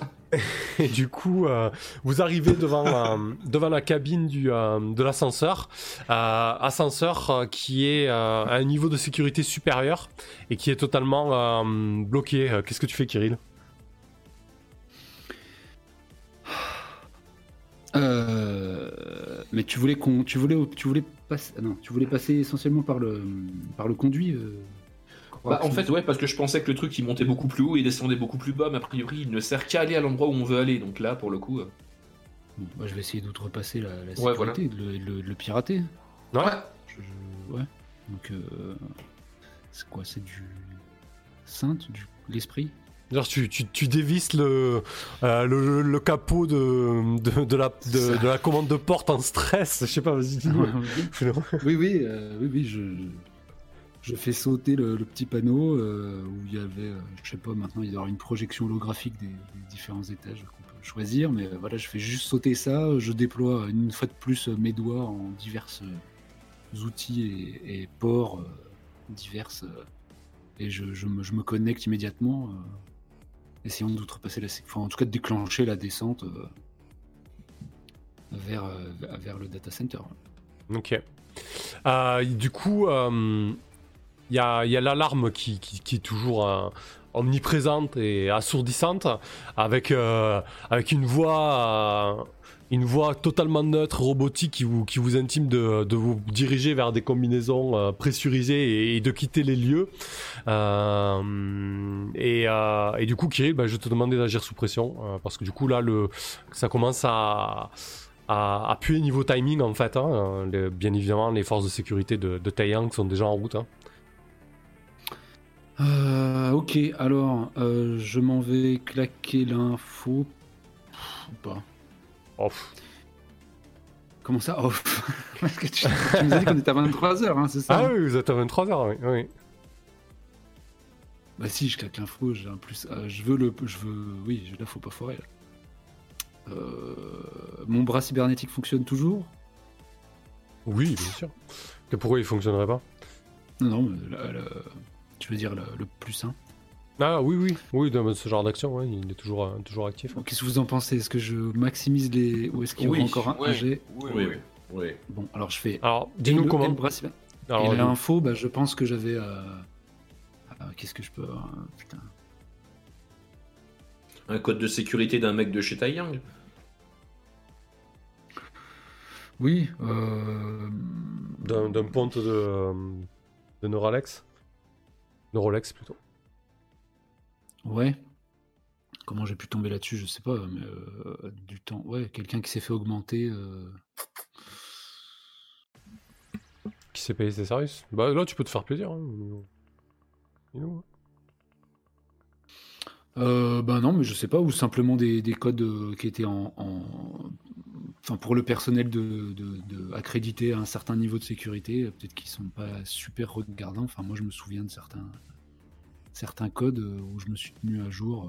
Et du coup, euh, vous arrivez devant, euh, devant la cabine du, euh, de l'ascenseur. Euh, ascenseur euh, qui est euh, à un niveau de sécurité supérieur et qui est totalement euh, bloqué. Euh, Qu'est-ce que tu fais, Kirill? Euh, mais tu voulais qu'on, tu voulais, tu voulais passer, non, tu voulais passer essentiellement par le, par le conduit. euh, Bah, en fait, ouais, parce que je pensais que le truc il montait beaucoup plus haut et descendait beaucoup plus bas, mais a priori il ne sert qu'à aller à l'endroit où on veut aller. Donc là, pour le coup. euh, Bon, bah, je vais essayer d'outrepasser la, la sécurité, Ouais, voilà. de, le, de le- de le pirater. Ouais. Je- je- ouais. Donc, euh, c'est quoi C'est du sainte, du l'esprit? Genre, tu, tu, tu dévisses le, euh, le, le capot de, de, de la, de, de la commande de porte en stress. Je sais pas, vas-y, dis-nous. (laughs) oui, oui, euh, oui, oui, je. je fais sauter le, le petit panneau euh, où il y avait, je sais pas, maintenant il doit y avoir une projection holographique des, des différents étages qu'on peut choisir, mais voilà, je fais juste sauter ça, je déploie une fois de plus mes doigts en divers outils et, et ports divers, et je, je me, je me connecte immédiatement, essayant d'outrepasser la, enfin en tout cas de déclencher la descente euh, vers, euh, vers le data center. Ok. Euh, du coup, il y a, y a l'alarme qui, qui- qui est toujours omniprésente et assourdissante, avec, avec une voix. Une voix totalement neutre, robotique, qui vous, qui vous intime de, de vous diriger vers des combinaisons euh, pressurisées et, de quitter les lieux. Euh, et, euh, et du coup, Kirill, bah, je te demandais d'agir sous pression, parce que du coup, là, le, ça commence à, à, puer niveau timing en fait. hein. Bien évidemment, les forces de sécurité de, de Taeyang sont déjà en route. hein. Ok, alors je m'en vais claquer l'info. Pas. Comment ça Oh, (laughs) Parce que tu, tu nous as dit qu'on était à 23h, hein, c'est ça? Ah oui, vous êtes à 23h, oui. oui. Bah si, je claque l'info, j'ai un plus. euh, je veux le. Je veux. Oui, là, faut pas foirer. là. Euh, mon bras cybernétique fonctionne toujours? Oui, bien sûr. Que pourquoi il fonctionnerait pas? Non, non, mais là, là, tu veux dire le, le plus 1. Ah oui, oui, oui, dans ce genre d'action, ouais, il est toujours, euh, toujours actif. hein. Qu'est-ce que vous en pensez? Est-ce que je maximise les. Ou est-ce qu'il y Oui, encore un ouais. AG Oui, Oui, oui. oui. Bon, alors je fais. Alors, dis-nous comment. le bras Alors, et nous- l'info, bah, je pense que j'avais. euh, euh, Qu'est-ce que je peux. Putain. Un code de sécurité d'un mec de chez Taiyang? Oui. Euh... d'un d'un ponte de, euh, de Neuralex? Neurolex plutôt. Ouais. Comment j'ai pu tomber là-dessus, je sais pas, mais euh, du temps. Ouais, quelqu'un qui s'est fait augmenter. euh, Qui s'est payé ses services Bah là, tu peux te faire plaisir. Hein. Hein. Euh, ben non, mais je sais pas, ou simplement des, des codes euh, qui étaient en, en- Enfin, pour le personnel de, de- de accrédité à un certain niveau de sécurité, euh, peut-être qu'ils sont pas super regardants. Enfin, moi, je me souviens de certains, certains codes euh, où je me suis tenu à jour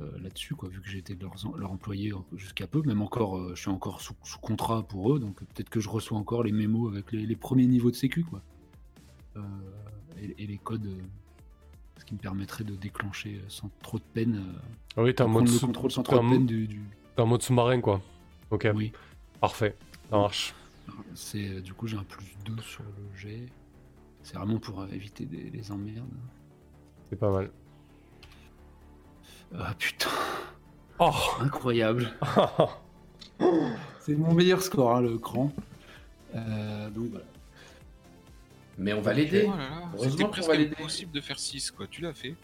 euh, euh, là-dessus, quoi, vu que j'étais leur, leur employé jusqu'à peu. Même encore, euh, je suis encore sous, sous contrat pour eux, donc peut-être que je reçois encore les mémos avec les, les premiers niveaux de sécu, quoi. Euh, et, et les codes. euh, ce qui me permettrait de déclencher sans trop de peine, Ah oui, en prendre mode, le sous- contrôle sans t'es trop en de mo- peine du. du- t'es en mode sous-marin, quoi. Ok, Oui, parfait. Ça marche. c'est du coup j'ai un plus 2 sur le jet. C'est vraiment pour euh, éviter des, les emmerdes. C'est pas mal. Ah putain, Oh incroyable. (laughs) C'est mon meilleur score, hein, le cran. Euh, donc voilà. Mais on va l'aider. Oh Heureusement qu'on va l'aider. impossible de faire 6, quoi. Tu l'as fait.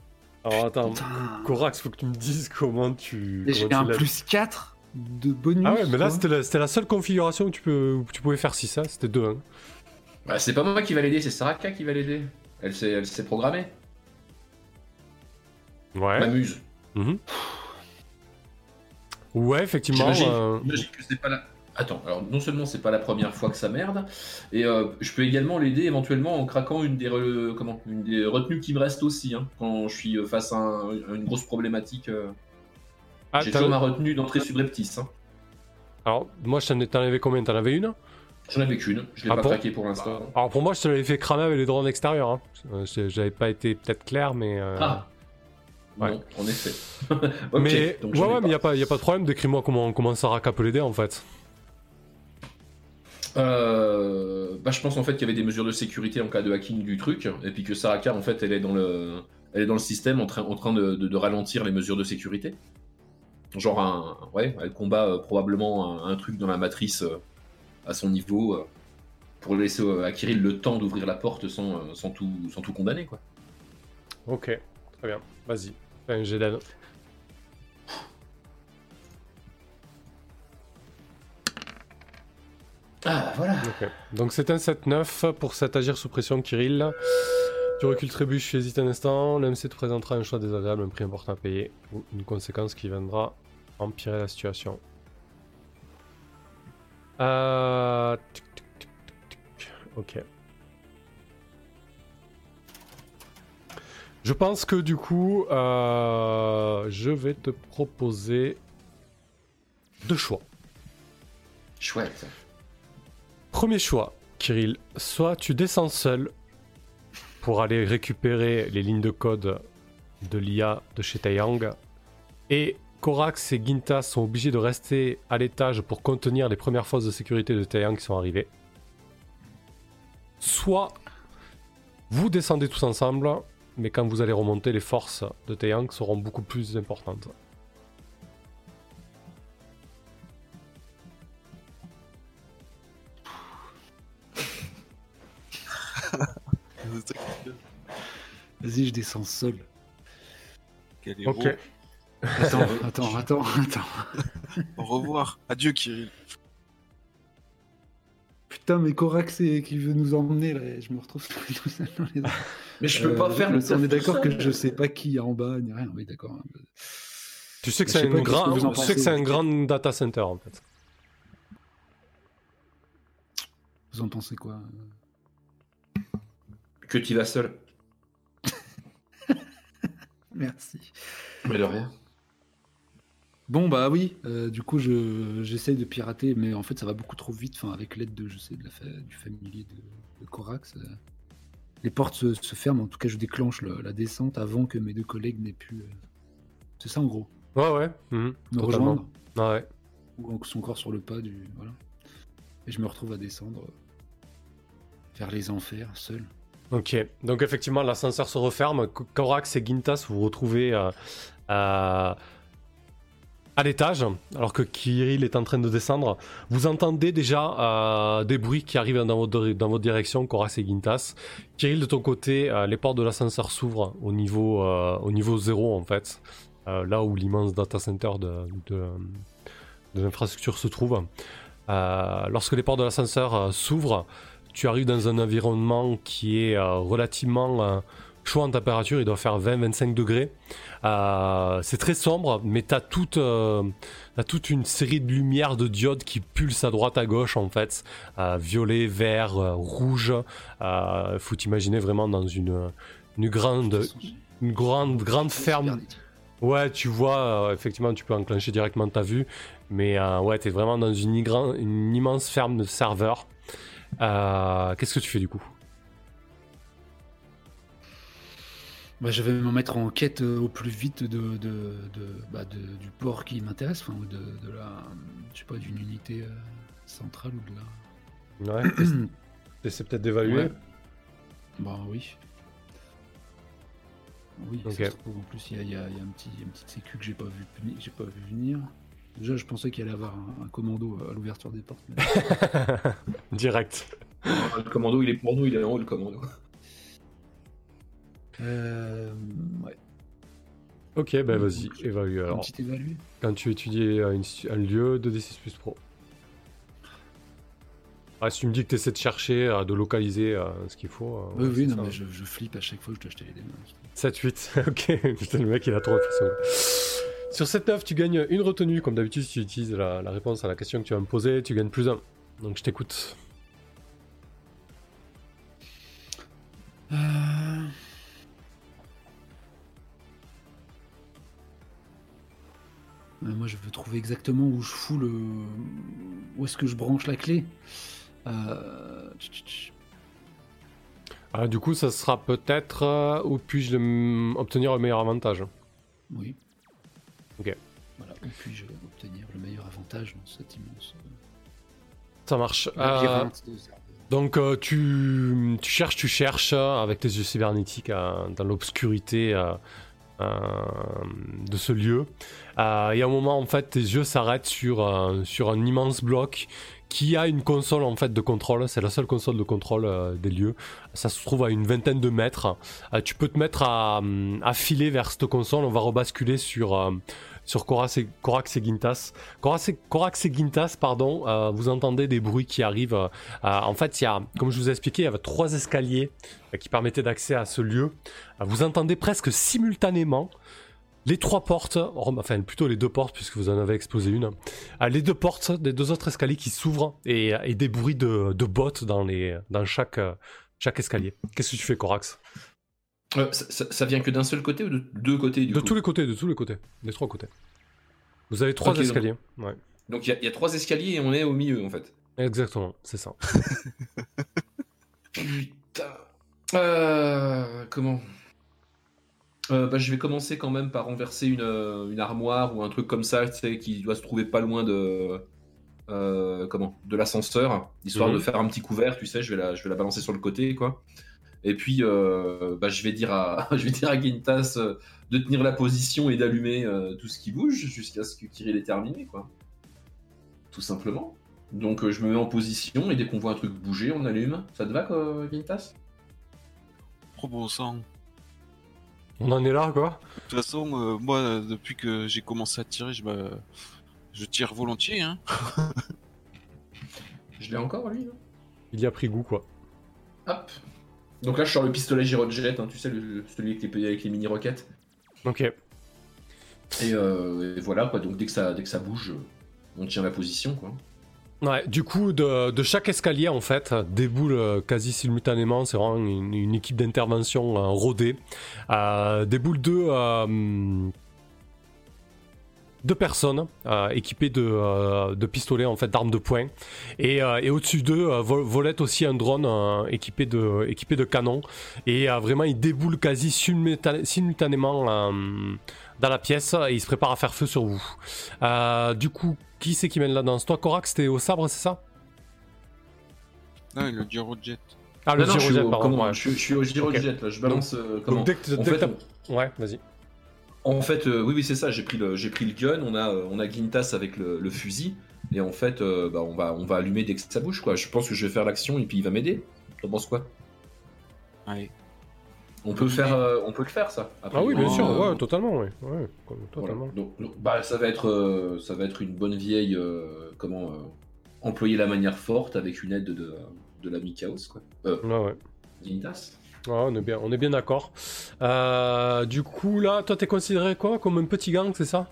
Alors attends, Putain. Corax, faut que tu me dises comment tu. Et J'ai un plus 4 de bonus. Ah ouais, mais là c'était la, seule configuration que tu, peux, où tu pouvais faire 6, hein. c'était 2. Hein. Bah, c'est pas moi qui va l'aider, c'est Saraka qui va l'aider. Elle s'est, elle s'est programmée. Ouais. M'amuse. Mhm. Ouais, effectivement. J'imagine, euh, j'imagine que c'est pas la. Attends, alors non seulement c'est pas la première fois que ça merde, et euh, je peux également l'aider éventuellement en craquant une des, re- comment, une des retenues qui me reste aussi, hein, quand je suis face à, un- à une grosse problématique. euh. ah, J'ai toujours ma retenue d'entrée subreptice. Hein. Alors, moi, t'en avais combien? T'en avais une? J'en avais qu'une, je l'ai Ah pas bon craqué pour l'instant. Alors, pour moi, je te l'avais fait cramer avec les drones extérieurs. Hein. Euh, J'avais pas été peut-être clair, mais. euh, Ah ouais. Non, en effet. (laughs) mais donc ouais, mais y a pas, y a pas de problème. Décris-moi comment, comment Saraka peut l'aider en fait. Euh, bah, je pense en fait qu'il y avait des mesures de sécurité en cas de hacking du truc, et puis que Saraka en fait elle est dans le, elle est dans le système en train, en train de, de- de ralentir les mesures de sécurité. Genre un, ouais, elle combat euh, probablement un, un truc dans la matrice à son niveau euh, pour laisser euh, à Kirill le temps d'ouvrir la porte sans, euh, sans tout, sans tout condamner quoi. Ok, très bien. Vas-y, fais un jet d'aide. Ah voilà. Donc c'est un 7-9 pour cet agir sous pression, Kirill. Tu recules trébuche, hésite un instant. L'MC te présentera un choix désagréable, un prix important à payer, ou une conséquence qui viendra empirer la situation. Euh... tic, tic, tic, tic. Ok. Je pense que du coup, euh, je vais te proposer deux choix. Chouette. Premier choix, Kirill, soit tu descends seul pour aller récupérer les lignes de code de l'IA de chez Taeyang, et Korax et Ginta sont obligés de rester à l'étage pour contenir les premières forces de sécurité de Taeyang qui sont arrivées. Soit vous descendez tous ensemble, mais quand vous allez remonter, les forces de Taeyang seront beaucoup plus importantes. (laughs) Vas-y, je descends seul. Quel héros? Ok. Attends, (laughs) attends, attends, attends. Au revoir. Adieu, Kirill. Putain, mais Korax est- qui veut nous emmener là, je me retrouve (laughs) tout seul dans les Mais je peux Euh, pas faire le On est d'accord que je sais pas qui est en bas ni rien. Oui, d'accord. Tu sais que c'est un, grand, tu sais que un grand data center en fait. Vous en pensez quoi Que tu vas seul. (laughs) Merci. Mais de rien. Bon bah oui, euh, du coup je j'essaye de pirater, mais en fait ça va beaucoup trop vite. Enfin avec l'aide de je sais de la fa- du familier de, de Korax, euh, les portes se, se ferment. En tout cas je déclenche le- la descente avant que mes deux collègues n'aient pu. euh, C'est ça en gros. Ouais, ouais. mhm, Me rejoindre Ah ouais. ou sont encore sur le pas du voilà. Et je me retrouve à descendre vers les enfers seul. Ok, donc effectivement l'ascenseur se referme. Korax et Gintas vous vous retrouvez euh, à l'étage alors que Kirill est en train de descendre. Vous entendez déjà euh, des bruits qui arrivent dans votre, dans votre direction, Korax et Gintas. Kirill de ton côté, euh, les portes de l'ascenseur s'ouvrent au niveau euh, au niveau zéro en fait, là où l'immense data center de, de, l'infrastructure se trouve. Lorsque les portes de l'ascenseur s'ouvrent, tu arrives dans un environnement qui est relativement chaud en température, il doit faire 20-25 degrés. Euh, c'est très sombre, mais tu as toute, euh, t'as toute une série de lumières de diodes qui pulsent à droite à gauche en fait. Euh, violet, vert, rouge. Faut t'imaginer vraiment dans une, une grande, une grande, grande ferme. Ouais, tu vois, effectivement, tu peux enclencher directement ta vue, mais ouais, t'es vraiment dans une, une immense ferme de serveurs. Qu'est-ce que tu fais du coup? Bah, je vais me mettre en quête euh, au plus vite de, de, de- bah, de- du port qui m'intéresse, enfin, ou de, de la, je sais pas, d'une unité euh, centrale ou de la. Ouais, t'ess- (clears throat) t'essaies peut-être d'évaluer. Ouais. Bah oui. Oui, ça Ok. se trouve, en plus il y a, il y a- il y a un petit, une petite sécu que j'ai pas vu, j'ai pas vu venir. Déjà, je pensais qu'il allait avoir un, un commando à l'ouverture des portes. mais- (laughs) Direct. Le commando, il est pour nous, il est en haut, le commando. Euh, ouais. Ok, ben vas-y, évalue alors. Quand tu étudies un, un lieu de D6 plus Pro. Ah, si tu me dis que tu essaies de chercher, euh, de localiser euh, ce qu'il faut. euh, Oui, ouais, oui, non, ça. mais je, je flippe à chaque fois que je dois acheter les démons. 7-8, (laughs) ok. Putain, le mec, il a trop réflexion. Sur 7-9, tu gagnes une retenue. Comme d'habitude, si tu utilises la, la réponse à la question que tu vas me poser, tu gagnes plus un. Donc je t'écoute. Euh, Euh, Moi, je veux trouver exactement où je fous le. Où est-ce que je branche la clé Euh. Ah, du coup, ça sera peut-être euh, où puis-je le- obtenir le meilleur avantage. Oui. Ok. Voilà, où puis-je obtenir le meilleur avantage dans cet immense Ça marche. De donc tu, tu cherches, tu cherches avec tes yeux cybernétiques dans l'obscurité de ce lieu. Euh, et à un moment, en fait, tes yeux s'arrêtent sur, euh, sur un immense bloc qui a une console en fait de contrôle. C'est la seule console de contrôle euh, des lieux. Ça se trouve à une vingtaine de mètres. Euh, tu peux te mettre à, filer vers cette console. On va rebasculer sur, euh, sur Korax et, Gintas. Korax et, Gintas, pardon, euh, vous entendez des bruits qui arrivent. euh, euh, en fait, il y a, comme je vous ai expliqué, il y avait trois escaliers qui permettaient d'accès à ce lieu. Vous entendez presque simultanément les trois portes, enfin plutôt les deux portes puisque vous en avez explosé une, les deux portes des deux autres escaliers qui s'ouvrent et, des bruits de, bottes dans, chaque, chaque escalier. Qu'est-ce que tu fais, Corax? Euh, ça, vient que d'un seul côté ou de deux côtés du De coup tous les côtés, de tous les côtés. Des trois côtés. Vous avez trois escaliers. Donc il y, a- il y a trois escaliers et on est au milieu en fait. Exactement, c'est ça. Putain. Euh, comment? Euh, bah, Je vais commencer quand même par renverser une, une armoire ou un truc comme ça, tu sais, qui doit se trouver pas loin de comment? De l'ascenseur, histoire Mhm. de faire un petit couvert, tu sais, je vais la, je vais la balancer sur le côté, quoi. Et puis, euh, bah, je vais dire à, (laughs) je vais dire à Gintas euh, de tenir la position et d'allumer euh, tout ce qui bouge jusqu'à ce que Kirill ait terminé, quoi. Tout simplement. Donc, euh, je me mets en position et dès qu'on voit un truc bouger, on allume. Ça te va, quoi, Gintas? Trop bon sang. On en est là, quoi. De toute façon, euh, moi, depuis que j'ai commencé à tirer, je, me- je tire volontiers. Hein. (laughs) Je l'ai encore, lui, Il y a pris goût, quoi. Hop. Donc là, je sors le pistolet Girojet, hein, tu sais, le- celui avec les, avec les mini-roquettes. Ok. Et, euh, et voilà, quoi. Donc dès que ça, dès que ça bouge, on tient la position, quoi. Ouais, du coup, de, de chaque escalier, en fait, déboule euh, quasi simultanément, c'est vraiment une, une équipe d'intervention euh, rodée, euh, déboule deux, euh, deux personnes euh, équipées de, euh, de pistolets, en fait, d'armes de poing, et, euh, et au-dessus d'eux, euh, vo- volette aussi un drone euh, équipé, de, équipé de canons, et euh, vraiment, ils déboulent quasi simultané- simultanément euh, dans la pièce, et ils se préparent à faire feu sur vous. Euh, du coup, qui c'est qui mène la danse? Toi, Korax, t'es au sabre, c'est ça? Non, le Gyrojet. Ah, le Non, non, je, suis gyrojet, au, pardon. comment, ouais. je, suis- je suis au Girojet, là. Je balance. euh, comment Donc, dès que, En dès fait, Ouais, vas-y. En fait, euh, oui, oui, c'est ça. J'ai pris le, j'ai pris le gun. On a, euh, on a Gintas avec le, le fusil. Et en fait, euh, bah, on va, on va allumer dès que ça bouge, quoi. Je pense que je vais faire l'action et puis il va m'aider. T'en penses quoi? Allez. On peut faire, euh, on peut le faire, ça. Après, Ah oui, bien euh, sûr, ouais, totalement, oui. Ouais, Voilà. totalement. Donc, donc, bah, ça va être, euh, ça va être une bonne vieille, euh, comment euh, employer la manière forte avec une aide de, de l'ami Chaos, quoi. Euh, Ouais, ouais. Gintas. Ouais, on est bien, on est bien d'accord. Euh, du coup, là, toi, t'es considéré quoi Comme un petit gang, c'est ça?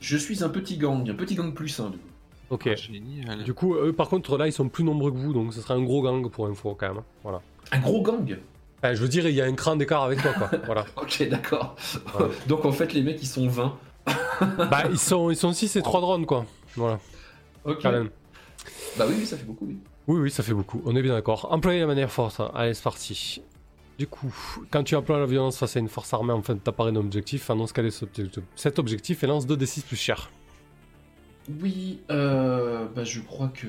Je suis un petit gang, un petit gang plus un. Du coup. Ok. Ah, génial. Du coup, eux, par contre, là, ils sont plus nombreux que vous, donc ce sera un gros gang pour info, quand même. Voilà. Un gros gang? Enfin, je veux dire, il y a un cran d'écart avec toi, quoi. (laughs) voilà. Ok, d'accord. Ouais. (laughs) donc en fait, les mecs, ils sont 20. Bah, ils sont, ils sont 6 et 3 drones, quoi. Voilà, Ok. quand même. Bah oui, oui, ça fait beaucoup, oui. Oui, oui, ça fait beaucoup. On est bien d'accord. Employer la manière forte. Allez, c'est parti. Du coup, quand tu emploies la violence face à une force armée en fin de t'apparaît un objectif, annonce quel est cet objectif- cet objectif et lance 2d6 plus cher. Oui, euh, bah je crois que,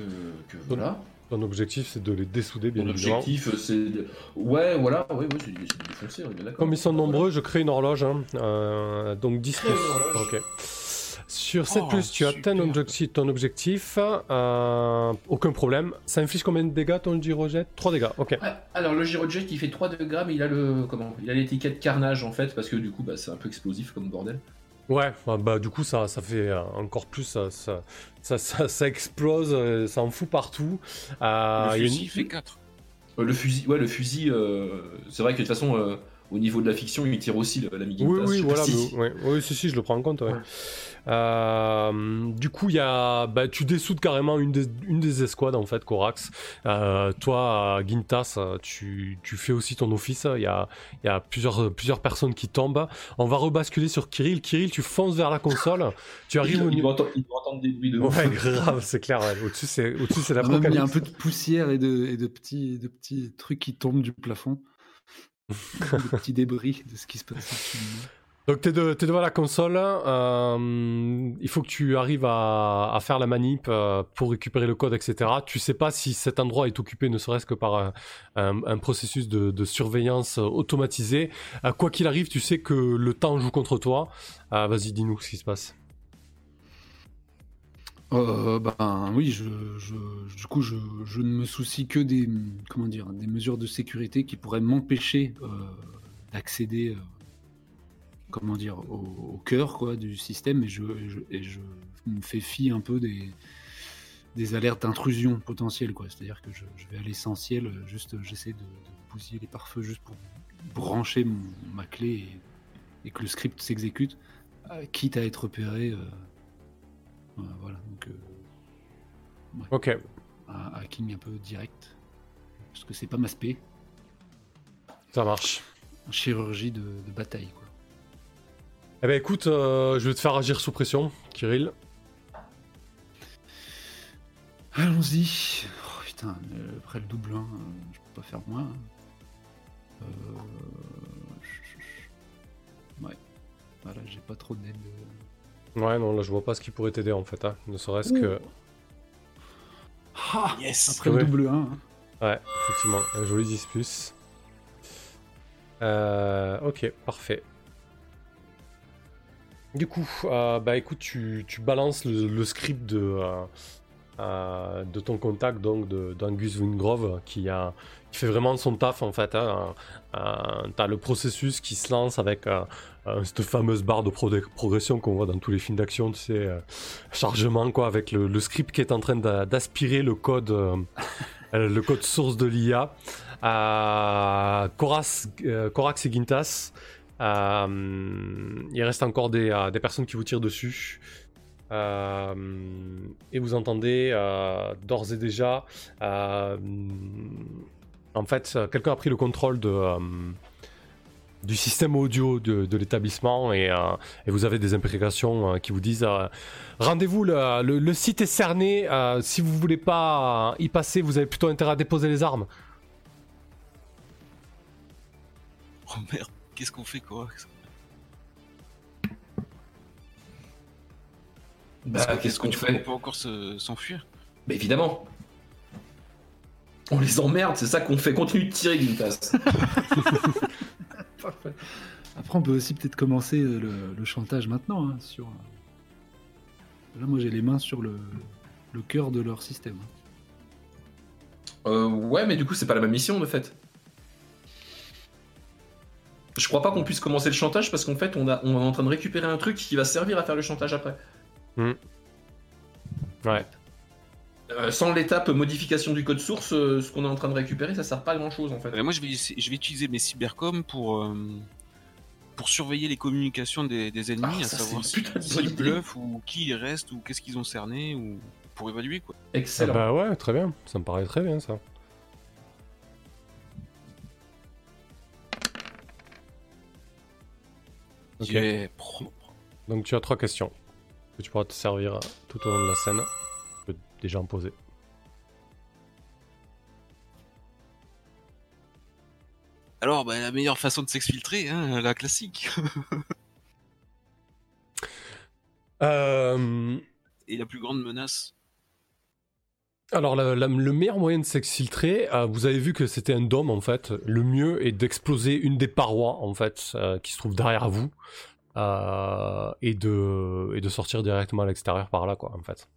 que voilà. Ton objectif, c'est de les dessouder, bien Mon évidemment. objectif, c'est. de- Ouais, voilà, ouais, ouais, c'est c'est de défoncer, on est bien d'accord. Comme ils sont nombreux, je crée une horloge. hein. Euh, donc 10 Crée une plus. horloge. Ok. Sur 7 Oh, plus, tu atteins ton objectif. Ton objectif euh, aucun problème. Ça inflige combien de dégâts ton gyrojet 3 dégâts, ok. Ouais, alors le Girojet il fait 3 degrés mais il a le comment il a l'étiquette carnage en fait parce que du coup bah, c'est un peu explosif comme bordel. Ouais, bah, bah, du coup ça, ça fait euh, encore plus, ça, ça, ça, ça- ça explose, euh, ça en fout partout. Euh, le il fusil une- fait 4. Euh, le fusil ouais le fusil euh, c'est vrai que de toute façon euh, au niveau de la fiction il tire aussi le- l'ami Oui, oui, voilà, si- mais- ouais, oui, si, si, je le prends en compte. ouais. Ouais. Euh, du coup, il y a, bah, tu dessoudes carrément une des, une des escouades en fait, Corax. Euh, toi, Gintas, tu, tu fais aussi ton office. Il y a, il y a plusieurs, plusieurs personnes qui tombent. On va rebasculer sur Kirill. Kirill, tu fonces vers la console. Tu arrives il, au il niveau. doit entendre, il doit entendre des bruits de. Ouais, grave, c'est clair. ouais. Au-dessus, c'est, Ah, même, il y a un peu de poussière et de, et de, petits, de petits trucs qui tombent du plafond. De petits débris de ce qui se passe. Donc t'es, de- devant la console, euh, il faut que tu arrives à, faire la manip euh, pour récupérer le code, etc. Tu sais pas si cet endroit est occupé ne serait-ce que par un, un- processus de, surveillance euh, automatisé. Euh, quoi qu'il arrive, tu sais que le temps joue contre toi. Euh, vas-y, dis-nous ce qui se passe. Euh, ben oui, je, du coup, je, ne me soucie que des, comment dire, des mesures de sécurité qui pourraient m'empêcher euh, d'accéder, euh, comment dire, au, cœur quoi, du système, et je, me fais fi un peu des, alertes d'intrusion potentielles. C'est-à-dire que je, vais à l'essentiel, juste, j'essaie de, de bousiller les pare-feux juste pour brancher mon- ma clé et, que le script s'exécute, quitte à être repéré. Voilà, donc euh, Ok. un hacking un peu direct. Parce que c'est pas ma spé. Ça marche. en chirurgie de, de bataille. Quoi. Eh ben écoute, euh, je vais te faire agir sous pression, Kirill. Allons-y. Oh, putain, euh, après le double 1, euh, je peux pas faire moins. Euh... Ouais. Voilà, j'ai pas trop d'aide. Ouais, non, là je vois pas ce qui pourrait t'aider en fait, hein. ne serait-ce que. Ah Yes Après le double 1. hein. Ouais, effectivement, un joli 10 plus. Euh, ok, parfait. Du coup, euh, bah écoute, tu, tu balances le, le script de, euh, euh, de ton contact, donc d'Angus Wingrove, qui, a, qui fait vraiment son taf en fait. Hein. Euh, T'as le processus qui se lance avec euh, euh, cette fameuse barre de pro- progression qu'on voit dans tous les films d'action, tu sais, euh, chargement quoi, avec le, script qui est en train d'a- d'aspirer le code. euh, euh, (laughs) le code source de l'IA. Euh, euh, Corax et Gintas. euh, il reste encore des, euh, des personnes qui vous tirent dessus. Euh, et vous entendez euh, d'ores et déjà. euh, en fait, quelqu'un a pris le contrôle de, du système audio de, l'établissement et, vous avez des imprécations qui vous disent Rendez-vous, le, le- site est cerné. si vous voulez pas y passer, vous avez plutôt intérêt à déposer les armes. Oh merde, qu'est-ce qu'on fait quoi? Bah, qu'est-ce qu'on On fait peut encore se- s'enfuir Bah, évidemment. On les emmerde, c'est ça qu'on fait. Continue de tirer, Gintas. Parfait. (laughs) Après, on peut aussi peut-être commencer euh, le, le chantage maintenant. hein, sur... euh, Là, moi, j'ai les mains sur le, le cœur de leur système. Euh, ouais, mais du coup, c'est pas la même mission de fait. Je crois pas qu'on puisse commencer le chantage parce qu'en fait, on, a, on est en train de récupérer un truc qui va servir à faire le chantage après. Ouais. Euh, sans l'étape modification du code source, euh, ce qu'on est en train de récupérer, ça sert pas à grand chose en fait. Euh, Moi, je vais, essayer- je vais utiliser mes cybercoms pour, euh, pour surveiller les communications des, des ennemis, Ah, à savoir s'ils idée. bluffent ou qui il reste ou qu'est-ce qu'ils ont cerné ou pour évaluer quoi. Ah Excellent. bah ouais, très bien. Ça me paraît très bien ça. Ok. Donc tu as trois questions que tu pourras te servir tout au long de la scène. Tu peux déjà en poser. Alors, bah, la meilleure façon de s'exfiltrer, hein, la classique. (laughs) Euh, Et la plus grande menace. Alors, la- la- le meilleur moyen de s'exfiltrer, euh, vous avez vu que c'était un dôme en fait. Le mieux est d'exploser une des parois en fait euh, qui se trouve derrière vous euh, et, de, sortir directement à l'extérieur par là quoi en fait.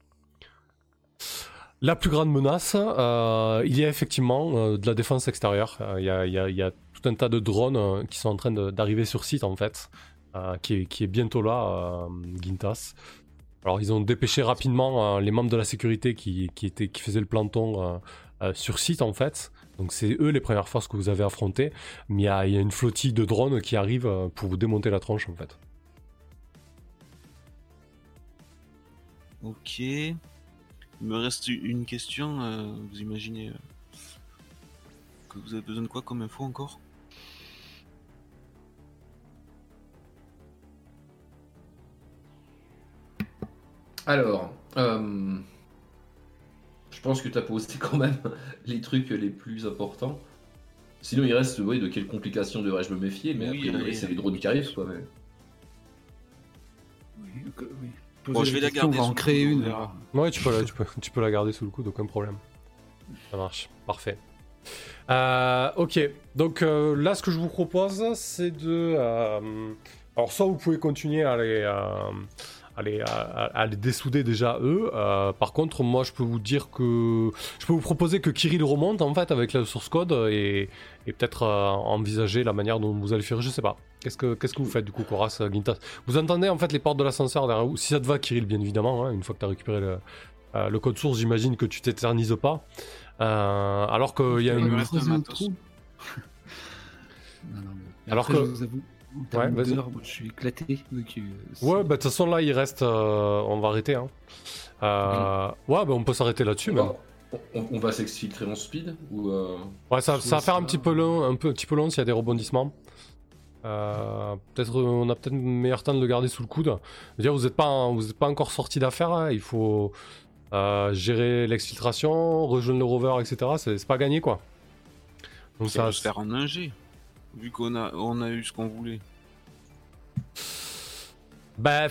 La plus grande menace, euh, il y a effectivement euh, de la défense extérieure. Il y, a, tout un tas de drones qui sont en train d'arriver sur site en fait, qui, est, bientôt là, Gintas. Alors ils ont dépêché rapidement les membres de la sécurité qui, faisaient le planton sur site en fait. Donc c'est eux les premières forces que vous avez affrontées. Mais il y y a une flottille de drones qui arrive pour vous démonter la tronche en fait. Ok. Il me reste une question. euh, vous imaginez euh, que vous avez besoin de quoi comme info encore? Alors, euh, je pense que tu as posé (laughs) quand même les trucs les plus importants. Sinon, il reste, ouais, de quelles complications devrais-je me méfier, mais Oui, a priori, oui, c'est oui. les drones qui arrivent, quoi. mais- Oui, que- oui. Bon, je vais la garder On va en créer une. Ouais, tu peux, la, tu, peux, tu peux la garder sous le coude, aucun problème. Ça marche, parfait. Euh, ok, donc euh, là, ce que je vous propose, c'est de. euh, alors, soit vous pouvez continuer à les, euh, à les, à, à les dessouder déjà eux. Euh, par contre, moi, je peux vous dire que. Je peux vous proposer que Kirill remonte en fait avec la source code et, et peut-être euh, envisager la manière dont vous allez faire. Je sais pas. Qu'est-ce que, qu'est-ce que vous faites du coup, Coras, euh, Gintas Vous entendez en fait les portes de l'ascenseur derrière vous? Si ça te va, Kirill, bien évidemment, hein, une fois que tu as récupéré le, euh, le code source, j'imagine que tu t'éternises pas. Euh, alors qu'il y a Il me une. un trou. (laughs) Non, non, mais Alors après, que- je vous avoue, en Ouais, termes d'heures, moi, je suis éclaté. donc, euh, Ouais, bah de toute façon là il reste. euh, on va arrêter. Hein. Euh, Ouais, bah on peut s'arrêter là-dessus On même. va, on, on va s'exfiltrer en speed ou euh, Ouais, ça, ça va faire un petit peu long, un peu, un petit peu long s'il y a des rebondissements. Euh, peut-être on a peut-être meilleur temps de le garder sous le coude. Je veux dire, vous n'êtes pas, vous êtes pas encore sorti d'affaire. hein. Il faut euh, gérer l'exfiltration, rejoindre le rover, etc. C'est c'est pas gagné quoi. Donc Ça se faire en ingé. Vu qu'on a, on a eu ce qu'on voulait. Bah,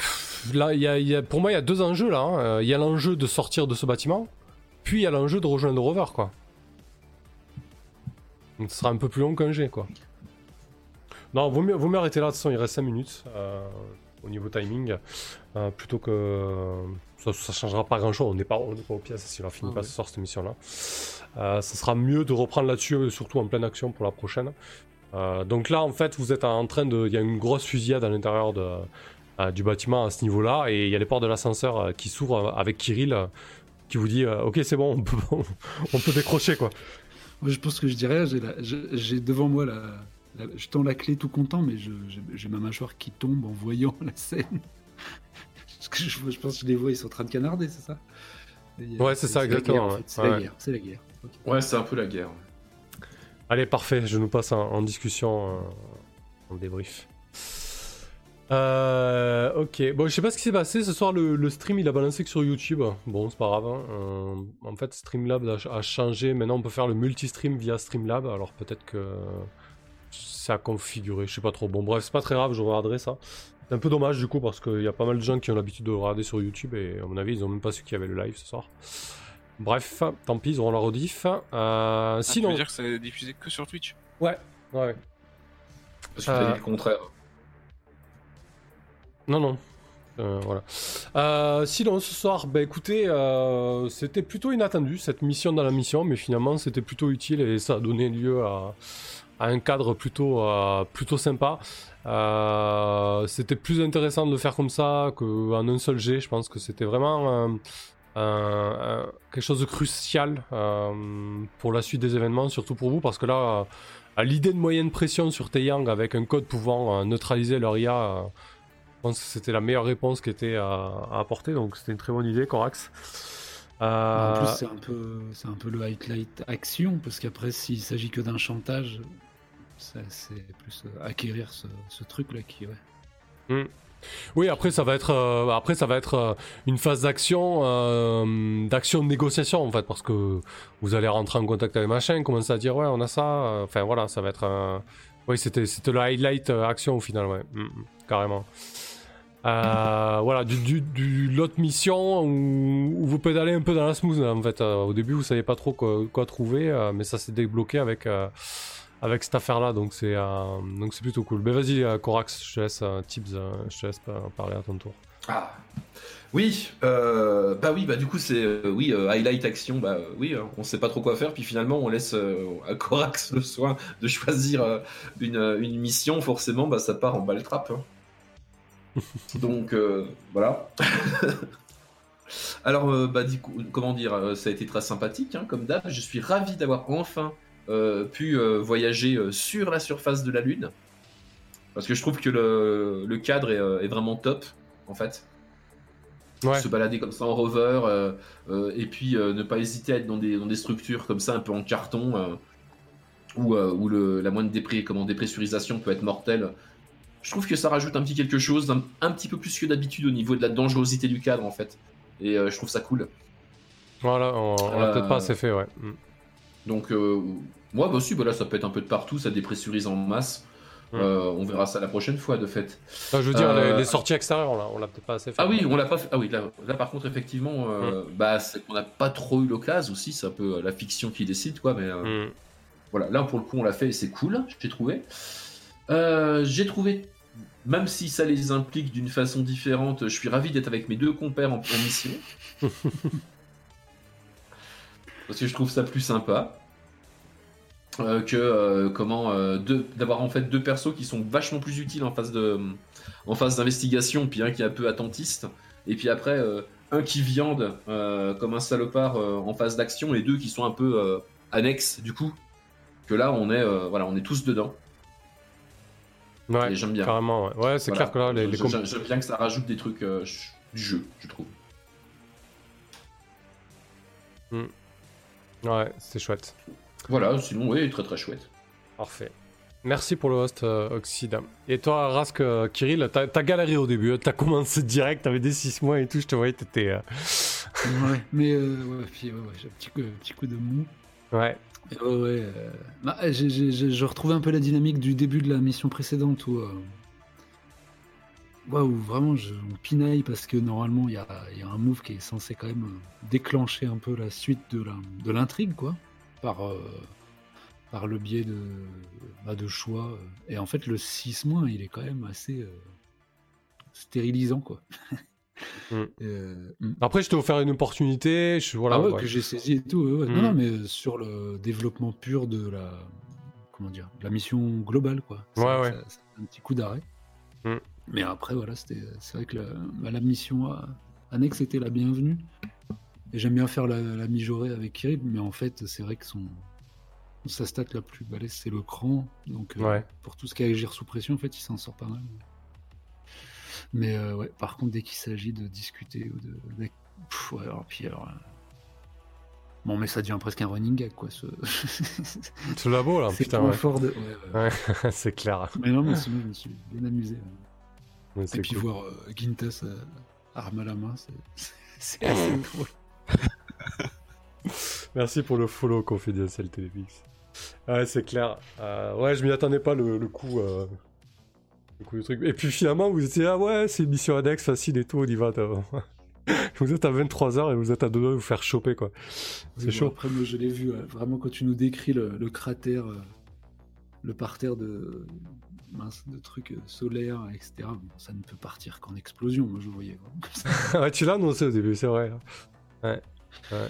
là, il y a- y a- pour moi, il y a deux enjeux là. hein. Euh, Il y a l'enjeu de sortir de ce bâtiment, puis il y a l'enjeu de rejoindre le rover, quoi. Donc, ce sera un peu plus long qu'un G, quoi. Non, vaut mieux, vaut mieux arrêter là. De toute façon, il reste 5 minutes euh, au niveau timing, euh, plutôt que ça, ça changera pas grand-chose. On n'est pas, on n'est pas au pièces si on finit Ah pas ouais. ce soir cette mission-là. Euh, ça sera mieux de reprendre là-dessus, surtout en pleine action pour la prochaine. Euh, donc là, en fait, vous êtes en train de, il y a une grosse fusillade à l'intérieur de euh, du bâtiment à ce niveau-là, et il y a les portes de l'ascenseur euh, qui s'ouvrent euh, avec Kirill euh, qui vous dit euh, Ok, c'est bon, on peut, (laughs) on peut décrocher quoi. Moi, je pense que je dirais, j'ai devant moi la, la- je tends la clé tout content, mais j'ai ma mâchoire qui tombe en voyant (laughs) la scène. Parce que je, je pense que je les vois, ils sont en train de canarder, c'est ça? Et, Ouais, c'est ça, la exactement, guerre, en ouais. fait, C'est Ouais. la guerre, c'est la guerre. Ok. Ouais, c'est un peu la guerre. Allez, parfait, je nous passe en, discussion, euh, en débrief. Euh, ok, bon, je sais pas ce qui s'est passé. Ce soir, le, stream il a balancé que sur YouTube. Bon, c'est pas grave. hein. Euh, en fait, Streamlab a, a changé. Maintenant, on peut faire le multi-stream via Streamlab. Alors, peut-être que ça a configuré. Je sais pas trop. Bon, bref, c'est pas très grave. Je regarderai ça. C'est un peu dommage du coup parce qu'il y a pas mal de gens qui ont l'habitude de regarder sur YouTube et à mon avis, ils ont même pas su qu'il y avait le live ce soir. Bref, tant pis, ils auront la rediff. Euh, Ah, tu sinon, veux dire que ça est diffusé que sur Twitch ouais, ouais. Parce que Euh, t'as dit le contraire. Non, non. Euh, voilà. Euh, sinon, ce soir, bah écoutez, euh, c'était plutôt inattendu cette mission dans la mission, mais finalement c'était plutôt utile et ça a donné lieu à, à un cadre plutôt, euh, plutôt sympa. Euh, c'était plus intéressant de le faire comme ça qu'en un seul jet. Je pense que c'était vraiment un- un- quelque chose de crucial euh, pour la suite des événements, surtout pour vous, parce que là, à l'idée de moyenne pression sur Taeyang avec un code pouvant euh, neutraliser leur IA. euh, je pense que c'était la meilleure réponse qui était à, à apporter, donc c'était une très bonne idée, Corax. Euh, En plus, c'est un peu, c'est un peu le highlight action, parce qu'après, s'il s'agit que d'un chantage, c'est plus euh, acquérir ce, ce truc-là qui, ouais. Oui, après ça va être, euh, après ça va être euh, une phase d'action, euh, d'action de négociation en fait, parce que vous allez rentrer en contact avec machin, commencer à dire ouais on a ça, enfin voilà, ça va être, un... oui c'était, c'était le highlight action au final, ouais, Mm, mm, carrément. (laughs) Voilà, du, du, du- l'autre mission où, où vous pédalez un peu dans la smooth en fait. Au début, vous savez pas trop quoi, quoi trouver, mais ça s'est débloqué avec, avec cette affaire-là, donc c'est, euh, donc c'est plutôt cool. Ben vas-y, euh, Corax, je te laisse euh, tips, euh, je te laisse pa- parler à ton tour. Ah. Oui, euh, bah oui, bah du coup c'est euh, oui euh, highlight action, bah euh, oui, euh, on sait pas trop quoi faire, puis finalement on laisse euh, à Corax le soin de choisir euh, une, euh, une mission, forcément bah ça part en balle trappe. hein. (laughs) Donc euh, voilà. (laughs) Alors euh, bah du coup comment dire, euh, ça a été très sympathique hein, comme d'hab. Je suis ravi d'avoir enfin euh, pu euh, voyager euh, sur la surface de la lune parce que je trouve que le, le cadre est, euh, est vraiment top en fait Ouais. se balader comme ça en rover euh, euh, et puis euh, ne pas hésiter à être dans des, dans des structures comme ça un peu en carton euh, où, euh, où le, la moindre dépré, comment, dépressurisation peut être mortelle. Je trouve que ça rajoute un petit quelque chose, un, un petit peu plus que d'habitude au niveau de la dangerosité du cadre en fait. Et euh, je trouve ça cool. Voilà, on, on l'a Euh, peut-être pas assez fait, ouais. Donc euh, moi bah aussi, bah là ça peut être un peu de partout, ça dépressurise en masse. Mm. Euh, on verra ça la prochaine fois de fait. Enfin, je veux dire, Euh, les, les sorties extérieures, on l'a, on l'a peut-être pas assez fait. Ah oui, on l'a pas fait. Ah oui, là, là, par contre effectivement, euh, bah c'est qu'on n'a pas trop eu l'occasion aussi. C'est un peu euh, la fiction qui décide quoi, mais. euh, Mm. Voilà, là pour le coup on l'a fait et c'est cool, j'ai trouvé. Euh, j'ai trouvé, même si ça les implique d'une façon différente, je suis ravi d'être avec mes deux compères en, en mission. (laughs) Parce que je trouve ça plus sympa. euh, que euh, comment euh, d'avoir en fait deux persos qui sont vachement plus utiles en phase de en phase d'investigation puis un qui est un peu attentiste et puis après un qui viande comme un salopard en phase d'action et deux qui sont un peu annexes du coup que là on est voilà on est tous dedans Ouais, j'aime bien carrément, ouais. Ouais, c'est Voilà. clair que là, les, les j'aime bien que ça rajoute des trucs du jeu je trouve Ouais, c'est chouette. voilà sinon oui très très chouette Parfait. Merci pour le host, euh. Et toi, Rask, euh, Kirill, t'as t'as galéré au début. hein. T'as commencé direct, t'avais des 6 mois et tout. Je te voyais, t'étais. euh, Ouais, mais euh, ouais, puis, ouais, ouais, j'ai un petit coup, un petit coup de mou. Ouais. Et Ouais, ouais. euh, bah, j'ai- j'ai- j'ai- je retrouve un peu la dynamique du début de la mission précédente où, euh, où vraiment je on pinaille parce que normalement il y a, il y a un move qui est censé quand même euh, déclencher un peu la suite de la- de l'intrigue, quoi, par, euh, par le biais de, bah, de choix. Et en fait, le 6 il est quand même assez euh, stérilisant, quoi. (laughs) Mm. Euh, mm. Après, je t'ai offert une opportunité. Je, voilà, ah ouais, ouais. que j'ai saisi et tout. ouais, ouais. Mm. Non, non, mais euh, sur le développement pur de la, comment dire, de la mission globale, quoi. Ouais, Ça- ouais. ça- c'est un petit coup d'arrêt. Mm. Mais après, voilà, c'était, c'est vrai que la, bah, la mission euh, annexe était la bienvenue. Et j'aime bien faire la, la mijaurée avec Kirill, mais en fait, c'est vrai que son, sa stat la plus balèze, c'est le cran. Donc, euh, pour tout ce qui est agir sous pression, en fait, il s'en sort pas mal. Mais euh, ouais, par contre, dès qu'il s'agit de discuter ou de. de- Pff, ouais, alors, puis alors. euh, Bon, mais ça devient presque un running gag, quoi. Ce, Ce labo, là, (laughs) c'est putain, ouais. fort de. ouais, ouais. Ouais, (laughs) c'est clair. Mais non, mais sinon, je me suis bien amusé. Ouais. Et c'est puis cool. voir euh, Gintas euh, arme à la main, c'est- (laughs) (laughs) assez drôle. (laughs) Merci pour le follow confidentiel Téléfix. Ouais, c'est clair. Euh, ouais, je m'y attendais pas le, le coup. euh, le coup du truc. Et puis finalement, vous étiez ah ouais, c'est une mission index facile et tout, on y va. vous êtes à 23h et vous êtes à deux doigts de vous faire choper quoi. C'est Oui, bon, chaud. Après, moi, je l'ai vu, euh, vraiment, quand tu nous décris le, le cratère, euh, le parterre de, mince, de trucs solaires, etc., bon, ça ne peut partir qu'en explosion, moi, je voyais ça. (laughs) ouais, tu l'as annoncé au début, c'est vrai. hein. Ouais. Ouais.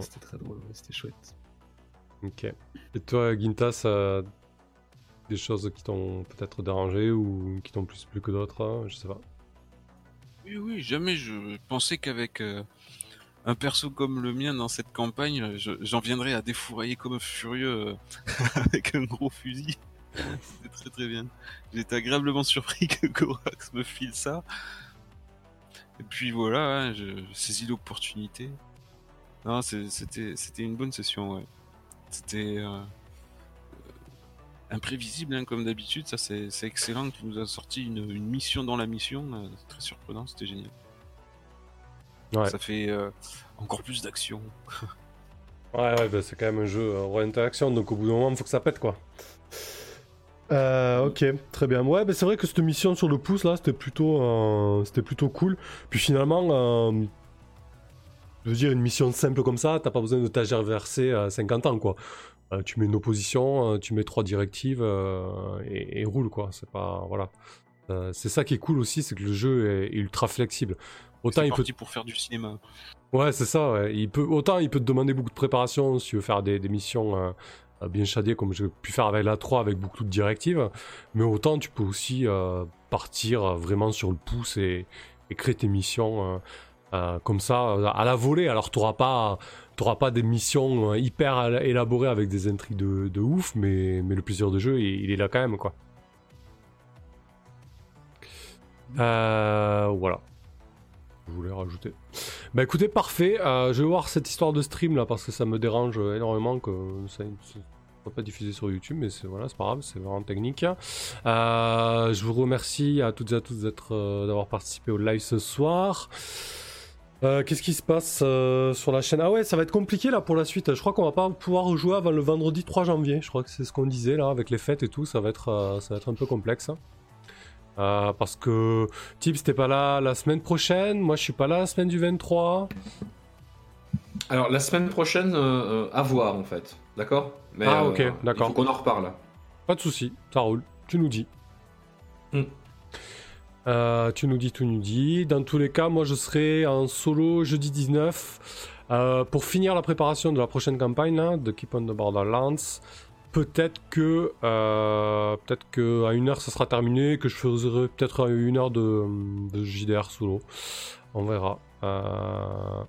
C'était très drôle, ouais, c'était chouette. Ok. Et toi, Gintas, euh, des choses qui t'ont peut-être dérangé ou qui t'ont plus plu que d'autres, hein, je sais pas. Oui, oui, jamais je pensais qu'avec euh, un perso comme le mien dans cette campagne, je- j'en viendrais à défourailler comme un furieux euh, (laughs) avec un gros fusil. C'était très très bien. J'étais agréablement surpris que Gorax me file ça. Et puis voilà, hein, je, je saisis l'opportunité. Non, c'était une bonne session, ouais. C'était euh, euh, imprévisible, hein, comme d'habitude. C'est excellent. Tu nous as sorti une, mission dans la mission. très surprenant, c'était génial. Ouais. Ça fait euh, encore plus d'action. (laughs) Ouais, ouais, bah, c'est quand même un jeu en interaction, donc au bout d'un moment, il faut que ça pète, quoi. Euh, ok, très bien. Ouais, bah, c'est vrai que cette mission sur le pouce, là, c'était plutôt, euh, c'était plutôt cool. Puis finalement, euh, je veux dire, une mission simple comme ça, t'as pas besoin de t'agerverser à 50 ans, quoi. Euh, tu mets une opposition, euh, tu mets trois directives euh, et, et roule, quoi. C'est pas... Voilà. Euh, c'est ça qui est cool aussi, c'est que le jeu est ultra flexible. Autant il peut pour faire du cinéma. Ouais, c'est ça. ouais. Il peut, autant il peut te demander beaucoup de préparation si tu veux faire des, des missions euh, bien shadées comme j'ai pu faire avec la 3 avec beaucoup de directives. Mais autant tu peux aussi euh, partir vraiment sur le pouce et, et créer tes missions euh, comme ça à la volée. Alors tu n'auras pas, t'auras pas des missions hyper élaborées avec des intrigues de, de ouf, mais, mais le plaisir de jeu, il, il est là quand même. quoi. Voilà. Je voulais rajouter? Bah écoutez, parfait. Euh, je vais voir cette histoire de stream là parce que ça me dérange énormément que ça ne soit pas diffusé sur YouTube, mais c'est voilà, c'est pas grave, c'est vraiment technique. Euh, je vous remercie à toutes et à tous d'être, euh, d'avoir participé au live ce soir. Qu'est-ce qui se passe sur la chaîne? Ah ouais, ça va être compliqué là pour la suite. Je crois qu'on va pas pouvoir rejouer avant le vendredi 3 janvier. Je crois que c'est ce qu'on disait là avec les fêtes et tout. Ça va être, ça va être un peu complexe. Euh, parce que Tips, t'es pas là la semaine prochaine. Moi, je suis pas là la semaine du 23. Alors, la semaine prochaine, euh, euh, à voir en fait. D'accord? Mais, Ah, euh, ok, d'accord. Il faut qu'on en reparle. Pas de souci, ça roule. Tu nous dis. Hmm. Euh, tu nous dis, tu nous dis. Dans tous les cas, moi, je serai en solo jeudi 19 euh, pour finir la préparation de la prochaine campagne là, de Keep on the Borderlands. Peut-être que, euh, peut-être que à une heure, ça sera terminé, que je ferai peut-être une heure de, de JDR solo. On verra. Euh,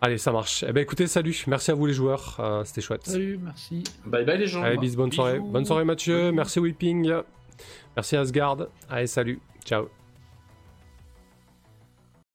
Allez, ça marche. Eh ben, écoutez, salut. Merci à vous les joueurs. Euh, C'était chouette. Salut, merci. Bye bye les gens. Allez, bis, bonne Bisous. soirée. Bonne soirée Mathieu, merci Whipping. Merci Asgard. Allez, salut. Ciao.